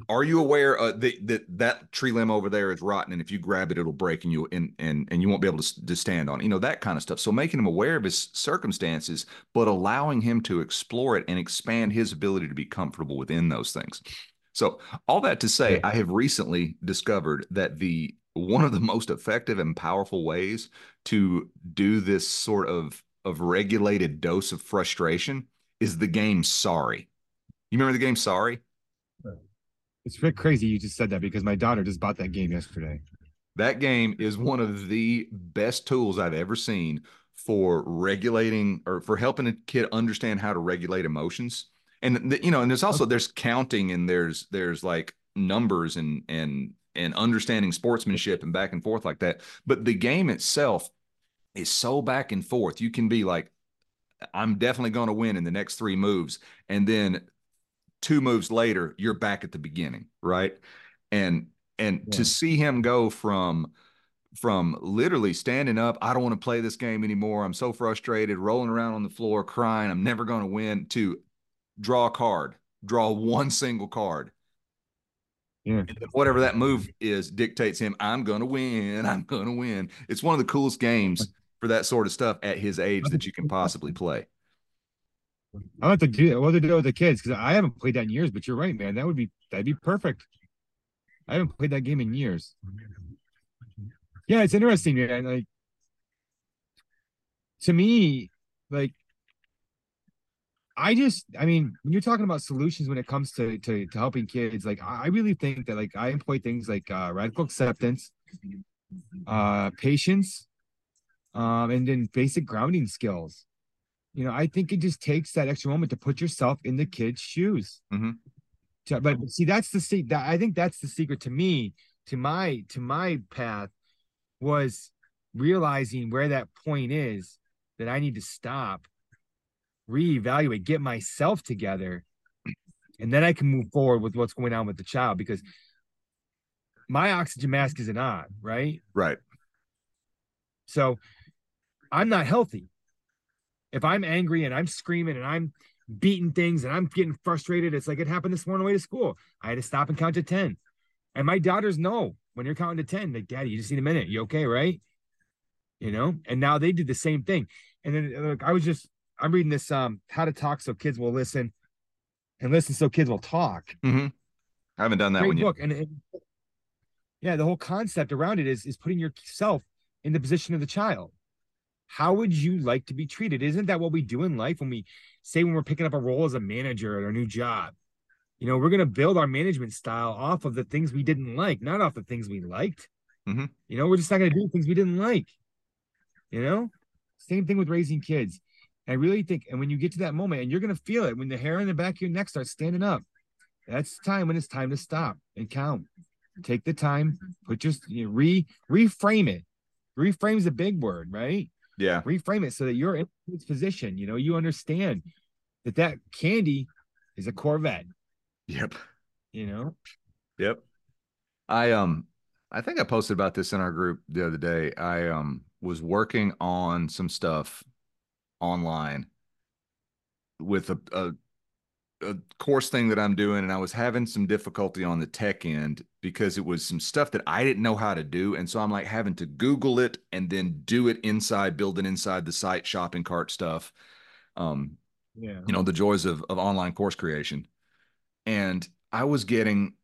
are you aware uh, that, that that tree limb over there is rotten, and if you grab it, it'll break, and you and and and you won't be able to, to stand on it. You know that kind of stuff. So making him aware of his circumstances, but allowing him to explore it and expand his ability to be comfortable within those things. So all that to say, I have recently discovered that the one of the most effective and powerful ways to do this sort of of regulated dose of frustration is the game Sorry. You remember the game Sorry? It's crazy you just said that because my daughter just bought that game yesterday. That game is one of the best tools I've ever seen for regulating or for helping a kid understand how to regulate emotions. And you know, and there's also there's counting and there's there's like numbers and and and understanding sportsmanship and back and forth like that. But the game itself is so back and forth. You can be like, I'm definitely going to win in the next three moves, and then two moves later, you're back at the beginning, right? And and Yeah. to see him go from from literally standing up, I don't want to play this game anymore. I'm so frustrated, rolling around on the floor, crying, I'm never going to win, to draw a card, draw one single card. Yeah. And whatever that move is dictates him, I'm going to win, I'm going to win. It's one of the coolest games for that sort of stuff at his age that you can possibly play. I want to do that. What to do with the kids because I haven't played that in years. But you're right, man. That would be that'd be perfect. I haven't played that game in years. Yeah, it's interesting, man. Like to me, like I just, I mean, when you're talking about solutions when it comes to to, to helping kids, like I really think that like I employ things like uh, radical acceptance, uh, patience, um, and then basic grounding skills. You know, I think it just takes that extra moment to put yourself in the kid's shoes. Mhm. To- but see, that's the se- that I think that's the secret to me, to my to my path, was realizing where that point is that I need to stop, reevaluate, get myself together, and then I can move forward with what's going on with the child because my oxygen mask isn't on, right? Right. So I'm not healthy. If I'm angry and I'm screaming and I'm beating things and I'm getting frustrated, it's like it happened this morning way to school. I had to stop and count to 10. And my daughters know when you're counting to 10, like, Daddy, you just need a minute. You okay, right? You know, and now they did the same thing. And then look, I was just, I'm reading this um how to talk so kids will listen and listen so kids will talk. Mm-hmm. I haven't done that Great one book. And, and yeah, the whole concept around it is is putting yourself in the position of the child. How would you like to be treated? Isn't that what we do in life when we say when we're picking up a role as a manager at our new job? You know, we're going to build our management style off of the things we didn't like, not off the things we liked. Mm-hmm. You know, we're just not going to do things we didn't like. You know, same thing with raising kids. I really think, and when you get to that moment, and you're going to feel it when the hair in the back of your neck starts standing up, that's the time when it's time to stop and count. Take the time, put your you know, re reframe it. Reframe's a big word, right? Yeah. Reframe it so that you're in its position. You know, you understand that that candy is a Corvette. Yep. You know. Yep. I um I think I posted about this in our group the other day. I um was working on some stuff online with a, a a course thing that I'm doing, and I was having some difficulty on the tech end because it was some stuff that I didn't know how to do. And so I'm like having to Google it and then do it inside, build it inside the site, shopping cart stuff. Um, yeah. You know, the joys of, of online course creation. And I was getting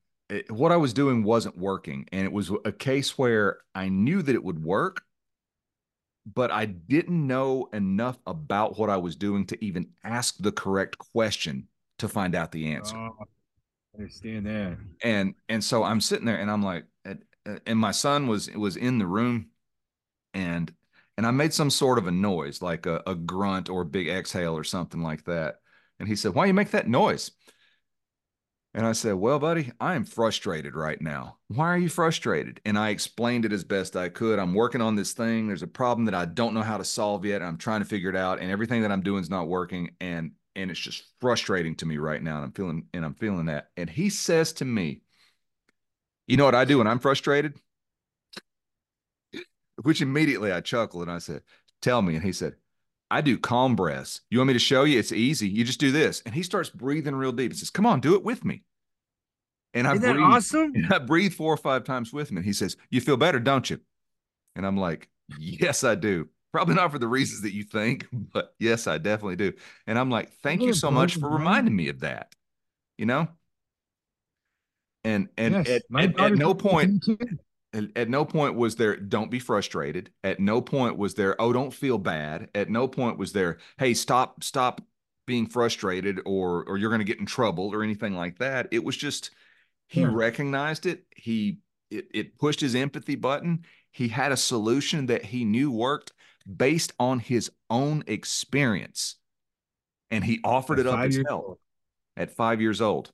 what I was doing wasn't working. And it was a case where I knew that it would work, but I didn't know enough about what I was doing to even ask the correct question to find out the answer. Oh, I understand that. And and so I'm sitting there and I'm like, and uh, my son was was in the room, and and I made some sort of a noise, like a, a grunt or a big exhale or something like that. And he said, "Why you make that noise?" And I said, Well, buddy, I am frustrated right now. Why are you frustrated? And I explained it as best I could. I'm working on this thing. There's a problem that I don't know how to solve yet. I'm trying to figure it out. And everything that I'm doing is not working. And and it's just frustrating to me right now. And I'm feeling and I'm feeling that. And he says to me, You know what I do when I'm frustrated? Which immediately I chuckled and I said, Tell me. And he said, I do calm breaths. You want me to show you? It's easy. You just do this. And he starts breathing real deep. He says, Come on, do it with me. And I Isn't breathe, awesome? And I breathe four or five times with him. And he says, You feel better, don't you? And I'm like, Yes, I do. Probably not for the reasons that you think, but yes, I definitely do. And I'm like, thank you so much for reminding me of that. You know? And and yes, at, at, at no point at, no point was there don't be frustrated. At no point was there, oh, don't feel bad. At no point was there, hey, stop, stop being frustrated or or you're gonna get in trouble or anything like that. It was just he yeah. recognized it. He it, it pushed his empathy button. He had a solution that he knew worked based on his own experience. And he offered at it up as help old. at five years old.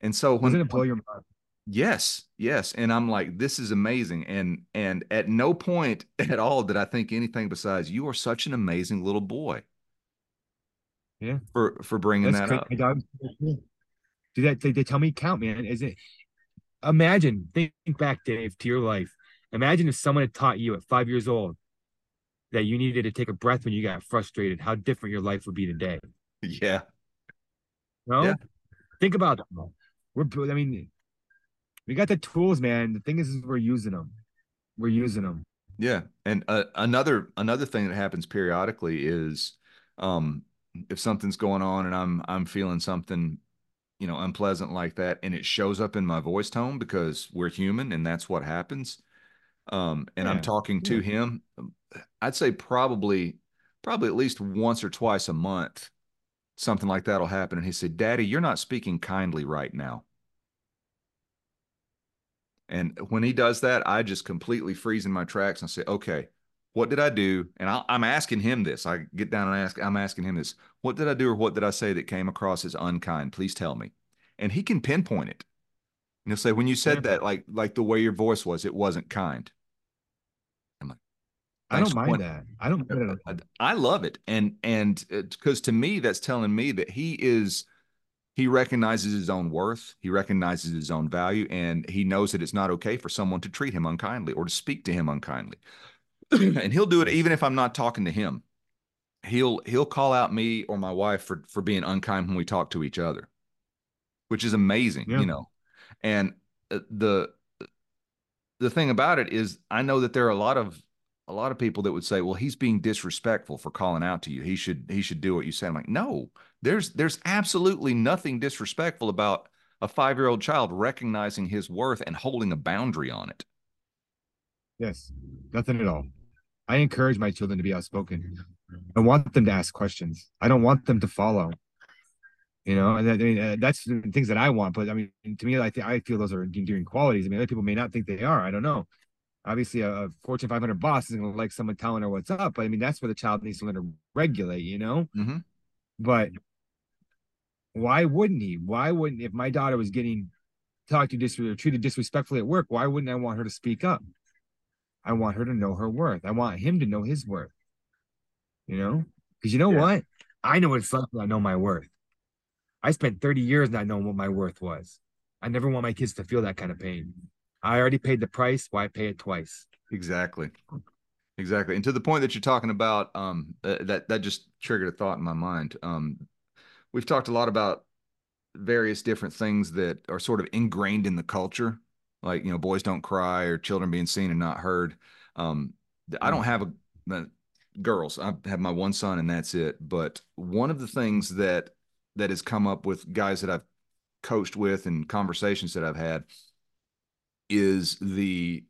And so when Doesn't it blow your mind? Yes, yes. And I'm like, this is amazing. And and at no point at all did I think anything besides you are such an amazing little boy. Yeah. For for bringing That's that crazy. up. Do that they, they tell me count, man. Is it imagine, think back, Dave, to your life. Imagine if someone had taught you at five years old that you needed to take a breath when you got frustrated, how different your life would be today. Yeah. No? Yeah. Think about that. We're I mean, we got the tools, man. The thing is, is we're using them. We're using them. Yeah, and uh, another another thing that happens periodically is, um, if something's going on and I'm I'm feeling something, you know, unpleasant like that, and it shows up in my voice tone because we're human and that's what happens. Um, and yeah. I'm talking to yeah. him. I'd say probably probably at least once or twice a month, something like that'll happen. And he said, "Daddy, you're not speaking kindly right now." And when he does that, I just completely freeze in my tracks and say, okay, what did I do? And I, am asking him this. I get down and ask, I'm asking him this. What did I do or what did I say that came across as unkind? Please tell me. And he can pinpoint it. And he'll say, when you said that, like, like the way your voice was, it wasn't kind. I'm like, I don't mind that. I don't. I love it, and and uh, because to me, that's telling me that he is he recognizes his own worth, he recognizes his own value, and he knows that it's not okay for someone to treat him unkindly or to speak to him unkindly. and he'll do it even if I'm not talking to him. He'll he'll call out me or my wife for for being unkind when we talk to each other, which is amazing, yeah. you know. And uh, the the thing about it is, I know that there are a lot of a lot of people that would say, "Well, he's being disrespectful for calling out to you. He should he should do what you say." I'm like, no, there's there's absolutely nothing disrespectful about a five year old child recognizing his worth and holding a boundary on it. Yes, nothing at all. I encourage my children to be outspoken. I want them to ask questions. I don't want them to follow. You know, and I mean, uh, that's the things that I want. But I mean, to me, I, th- I feel those are endearing qualities. I mean, other people may not think they are. I don't know obviously a, a Fortune 500 boss isn't going to like someone telling her what's up. But I mean, that's where the child needs to learn to regulate, you know? Mm-hmm. But why wouldn't he? Why wouldn't, if my daughter was getting talked to dis- or treated disrespectfully at work, why wouldn't I want her to speak up? I want her to know her worth. I want him to know his worth. You know? Because you know yeah. what? I know what it's like I know my worth. I spent 30 years not knowing what my worth was. I never want my kids to feel that kind of pain. I already paid the price. Why pay it twice? Exactly. Exactly. And to the point that you're talking about, um, that that just triggered a thought in my mind. Um, we've talked a lot about various different things that are sort of ingrained in the culture, like you know, boys don't cry or children being seen and not heard. Um, I don't have a, a girls. I have my one son and that's it. But one of the things that that has come up with guys that I've coached with and conversations that I've had is the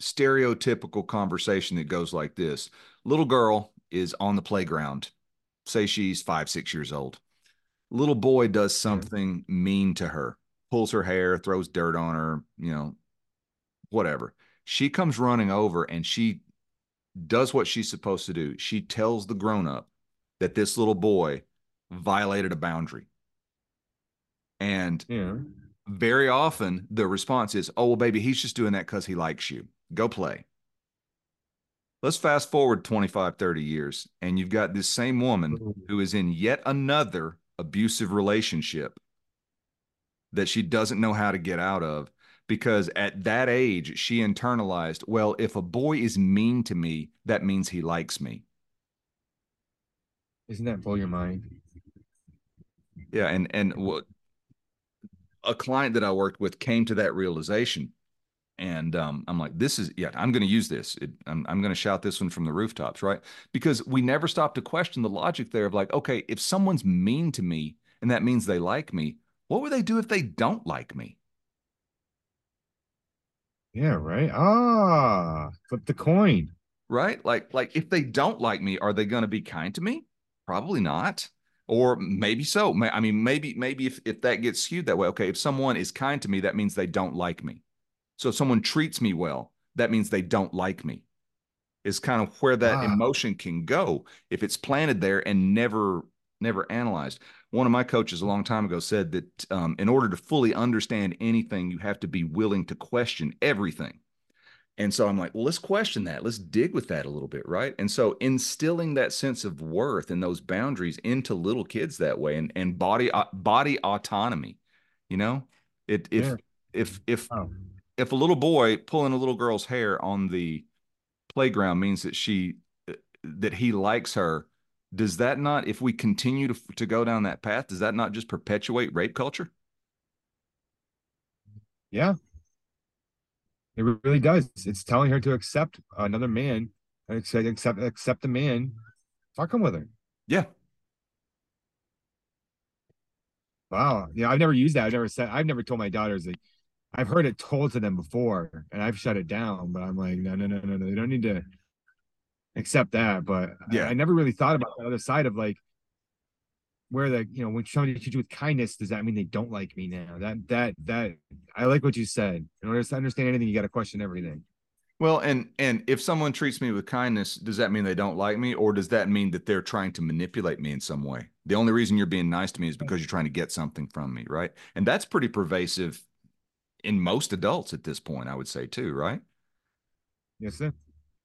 stereotypical conversation that goes like this little girl is on the playground say she's five six years old little boy does something mean to her pulls her hair throws dirt on her you know whatever. She comes running over and she does what she's supposed to do. She tells the grown up that this little boy violated a boundary. And yeah. very often the response is, oh, well, baby, he's just doing that because he likes you. Go play. Let's fast forward 25, 30 years, and you've got this same woman mm. who is in yet another abusive relationship that she doesn't know how to get out of because at that age, she internalized, well, if a boy is mean to me, that means he likes me. Isn't that blow your mind? Yeah, and and what a client that I worked with came to that realization. And um, I'm like, this is, yeah, I'm going to use this. It, I'm, I'm going to shout this one from the rooftops, right? Because we never stop to question the logic there of like, okay, if someone's mean to me and that means they like me, what would they do if they don't like me? Yeah, right. Ah, flip the coin. Right? Like, like if they don't like me, are they going to be kind to me? Probably not or maybe so. I mean, maybe maybe if if that gets skewed that way, okay. If someone is kind to me, that means they don't like me. So if someone treats me well, that means they don't like me. Is kind of where that ah. emotion can go if it's planted there and never never analyzed. One of my coaches a long time ago said that um, in order to fully understand anything, you have to be willing to question everything. And so I'm like, well, let's question that. Let's dig with that a little bit, right? And so instilling that sense of worth and those boundaries into little kids that way, and and body uh, body autonomy, you know, it if yeah. if if oh. If a little boy pulling a little girl's hair on the playground means that she uh, that he likes her, does that not, if we continue to to go down that path, does that not just perpetuate rape culture? Yeah, it really does. It's telling her to accept another man, accept accept accept a man, fucking with her. Yeah. Wow. Yeah, I've never used that. I've never said. I've never told my daughters that. I've heard it told to them before, and I've shut it down. But I'm like, no, no, no, no, no. They don't need to accept that. But yeah, I, I never really thought about the other side of like where the you know when somebody treats you with kindness does that mean they don't like me now that that that i like what you said in order to understand anything you got to question everything well and and if someone treats me with kindness does that mean they don't like me or does that mean that they're trying to manipulate me in some way the only reason you're being nice to me is because you're trying to get something from me right and that's pretty pervasive in most adults at this point i would say too right yes sir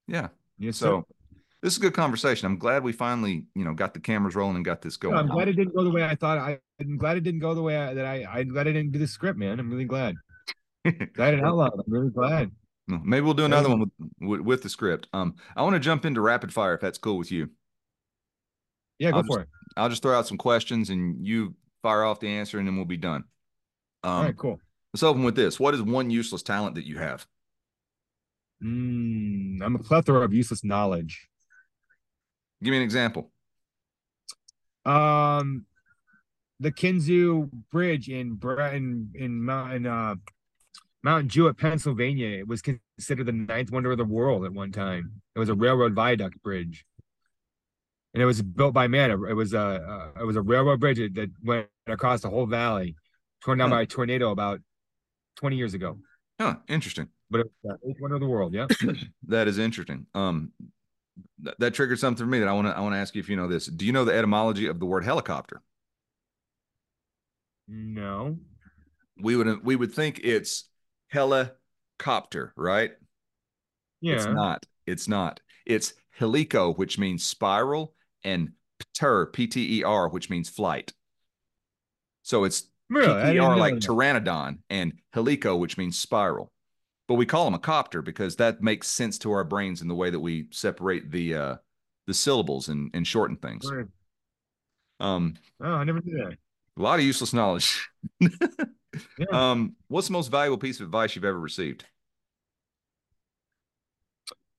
yeah Yes, so sir. this is a good conversation. I'm glad we finally, you know, got the cameras rolling and got this going. I'm glad it didn't go the way I thought. I, I'm glad it didn't go the way I, that I. I'm glad I didn't do the script, man. I'm really glad. glad it out loud. I'm really glad. Maybe we'll do another one with, with, with the script. Um, I want to jump into rapid fire if that's cool with you. Yeah, go I'll for just, it. I'll just throw out some questions and you fire off the answer and then we'll be done. Um, All right, cool. Let's open with this. What is one useless talent that you have? Mm, I'm a plethora of useless knowledge. Give me an example. Um, the Kinzua Bridge in in in Mountain uh, Mountain Jewett, Pennsylvania, it was considered the ninth wonder of the world at one time. It was a railroad viaduct bridge, and it was built by man. It was a it was a railroad bridge that went across the whole valley, torn down by a tornado about twenty years ago. Huh, interesting. But it was eighth wonder of the world. Yeah, that is interesting. Um, th- that triggered something for me that I want to I want to ask you if you know this. Do you know the etymology of the word helicopter? No. We would we would think it's helicopter, right? Yeah. It's not. It's not. It's helico, which means spiral, and pter, P T E R, which means flight. So it's really? PTR like pteranodon and helico, which means spiral. But we call them a copter because that makes sense to our brains in the way that we separate the uh the syllables and, and shorten things. Right. Um oh, I never knew that. A lot of useless knowledge. yeah. Um, what's the most valuable piece of advice you've ever received?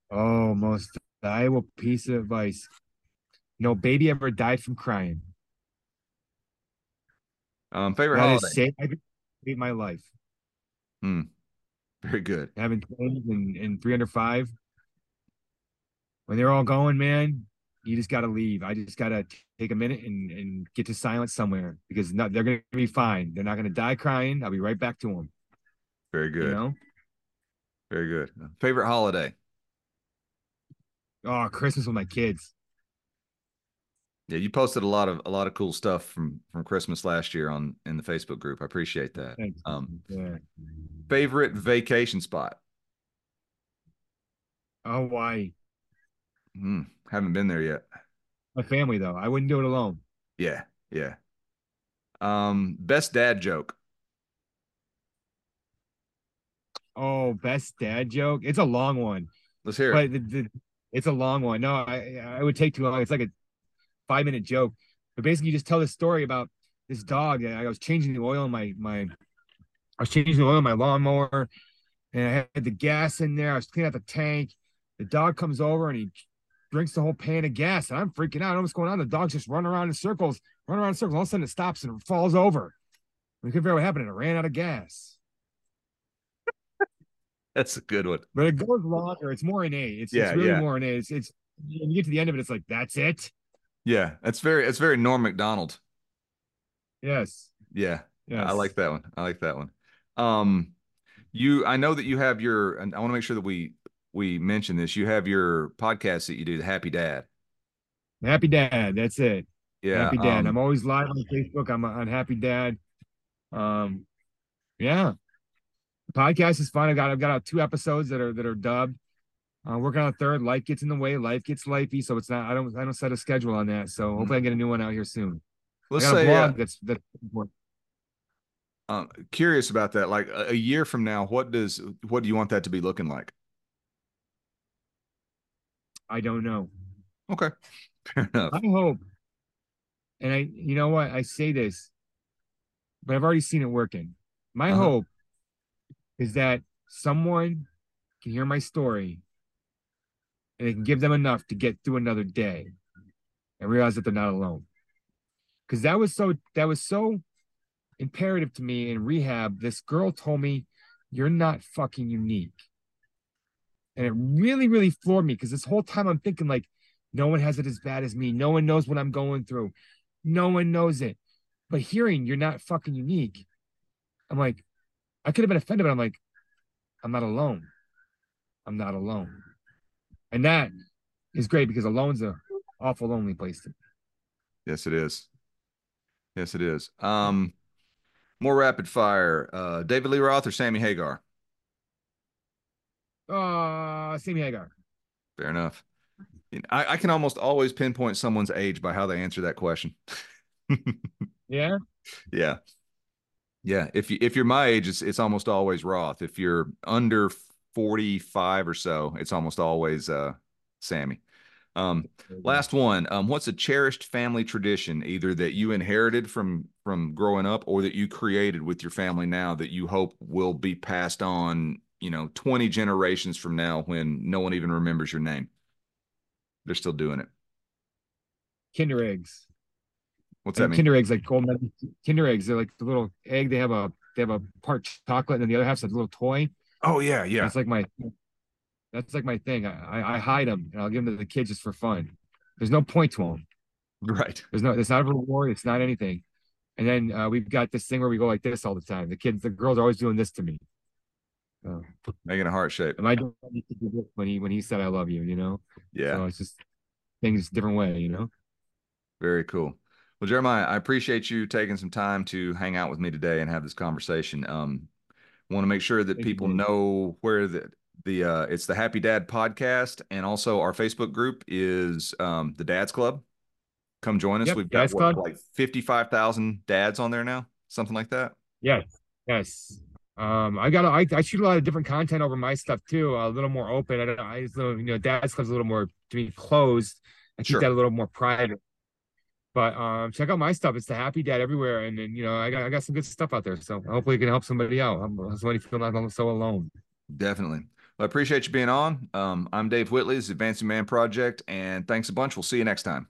Oh, most valuable piece of advice. No baby ever died from crying. Um, favorite that holiday? Saved, saved my life. Hmm. Very good. Having twins and, and 305. When they're all going, man, you just got to leave. I just got to take a minute and, and get to silence somewhere because not, they're going to be fine. They're not going to die crying. I'll be right back to them. Very good. You know? Very good. Favorite holiday? Oh, Christmas with my kids. Yeah, you posted a lot of a lot of cool stuff from from Christmas last year on in the Facebook group. I appreciate that. Um, yeah. Favorite vacation spot? Hawaii. Hmm. Haven't been there yet. My family though. I wouldn't do it alone. Yeah, yeah. Um, best dad joke. Oh, best dad joke. It's a long one. Let's hear but it. The, the, it's a long one. No, I I would take too long. It's like a five minute joke. But basically, you just tell this story about this dog. I was changing the oil in my my. I was changing the oil in my lawnmower, and I had the gas in there. I was cleaning out the tank. The dog comes over and he drinks the whole pan of gas. And I'm freaking out. I don't know what's going on. The dog's just running around in circles, running around in circles. All of a sudden it stops and falls over. We couldn't figure out what happened. It ran out of gas. That's a good one. But it goes longer. It's more innate. It's, yeah, it's really yeah. more innate. It's, it's when you get to the end of it, it's like, that's it. Yeah. That's very, it's very Norm Macdonald. Yes. Yeah. Yeah. I like that one. I like that one. Um, you, I know that you have your, and I want to make sure that we, we mention this. You have your podcast that you do, the Happy Dad. Happy Dad. That's it. Yeah. Happy Dad. um, I'm always live on Facebook. I'm on Happy Dad. Um, yeah. The podcast is fun. I got I've got two episodes that are that are dubbed. Uh, working on a third. Life gets in the way. Life gets lifey, so it's not. I don't. I don't set a schedule on that. So hopefully, I get a new one out here soon. let's I got a say, blog uh, that's that. um, curious about that. Like a, a year from now, what does, what do you want that to be looking like? I don't know. Okay. Fair enough. I hope. And I, you know what? I say this, but I've already seen it working. My Uh-huh. hope is that someone can hear my story and it can give them enough to get through another day and realize that they're not alone. Because that was so that was so imperative to me in rehab. This girl told me, You're not fucking unique. And it really, really floored me because this whole time I'm thinking like no one has it as bad as me. No one knows what I'm going through. No one knows it. But hearing you're not fucking unique, I'm like, I could have been offended, but I'm like, I'm not alone. I'm not alone. And that is great because alone's a awful lonely place to be. Yes, it is. Yes, it is. Um, more rapid fire. Uh, David Lee Roth or Sammy Hagar? Uh Sammy Hagar. Fair enough. I, I can almost always pinpoint someone's age by how they answer that question. yeah. Yeah. Yeah. If you if you're my age, it's it's almost always Roth. If you're under 45 or so, it's almost always uh Sammy. Um, last one. Um, what's a cherished family tradition, either that you inherited from from growing up or that you created with your family now that you hope will be passed on, you know, 20 generations from now when no one even remembers your name? They're still doing it. Kinder eggs. What's that mean? Kinder eggs, like gold Kinder eggs. They're like the little egg. They have a they have a part chocolate, and then the other half's a little toy. Oh yeah, yeah. That's like my that's like my thing. I, I hide them and I'll give them to the kids just for fun. There's no point to them. Right. There's no. It's not a reward. It's not anything. And then uh, we've got this thing where we go like this all the time. The kids, the girls are always doing this to me. So, Making a heart shape. Am I doing when he when he said I love you? You know. Yeah. So it's just things different way. You know. Very cool. Well, Jeremiah, I appreciate you taking some time to hang out with me today and have this conversation. Um, want to make sure that people know where the the uh, it's the Happy Dad podcast, and also our Facebook group is um, the Dads Club. Come join us. Yep, We've got what, like fifty five thousand dads on there now, something like that. Yes, yes. Um, I got I, I shoot a lot of different content over my stuff too, a little more open. I don't I just, you know, Dad's Club's a little more to be closed. I keep sure. that a little more private. But um, check out my stuff. It's the Happy Dad everywhere, and you know I got I got some good stuff out there. So hopefully it can help somebody out. Somebody feel not so alone. Definitely. Well, I appreciate you being on. Um, I'm Dave Whitley. This is Advancing Man Project, and thanks a bunch. We'll see you next time.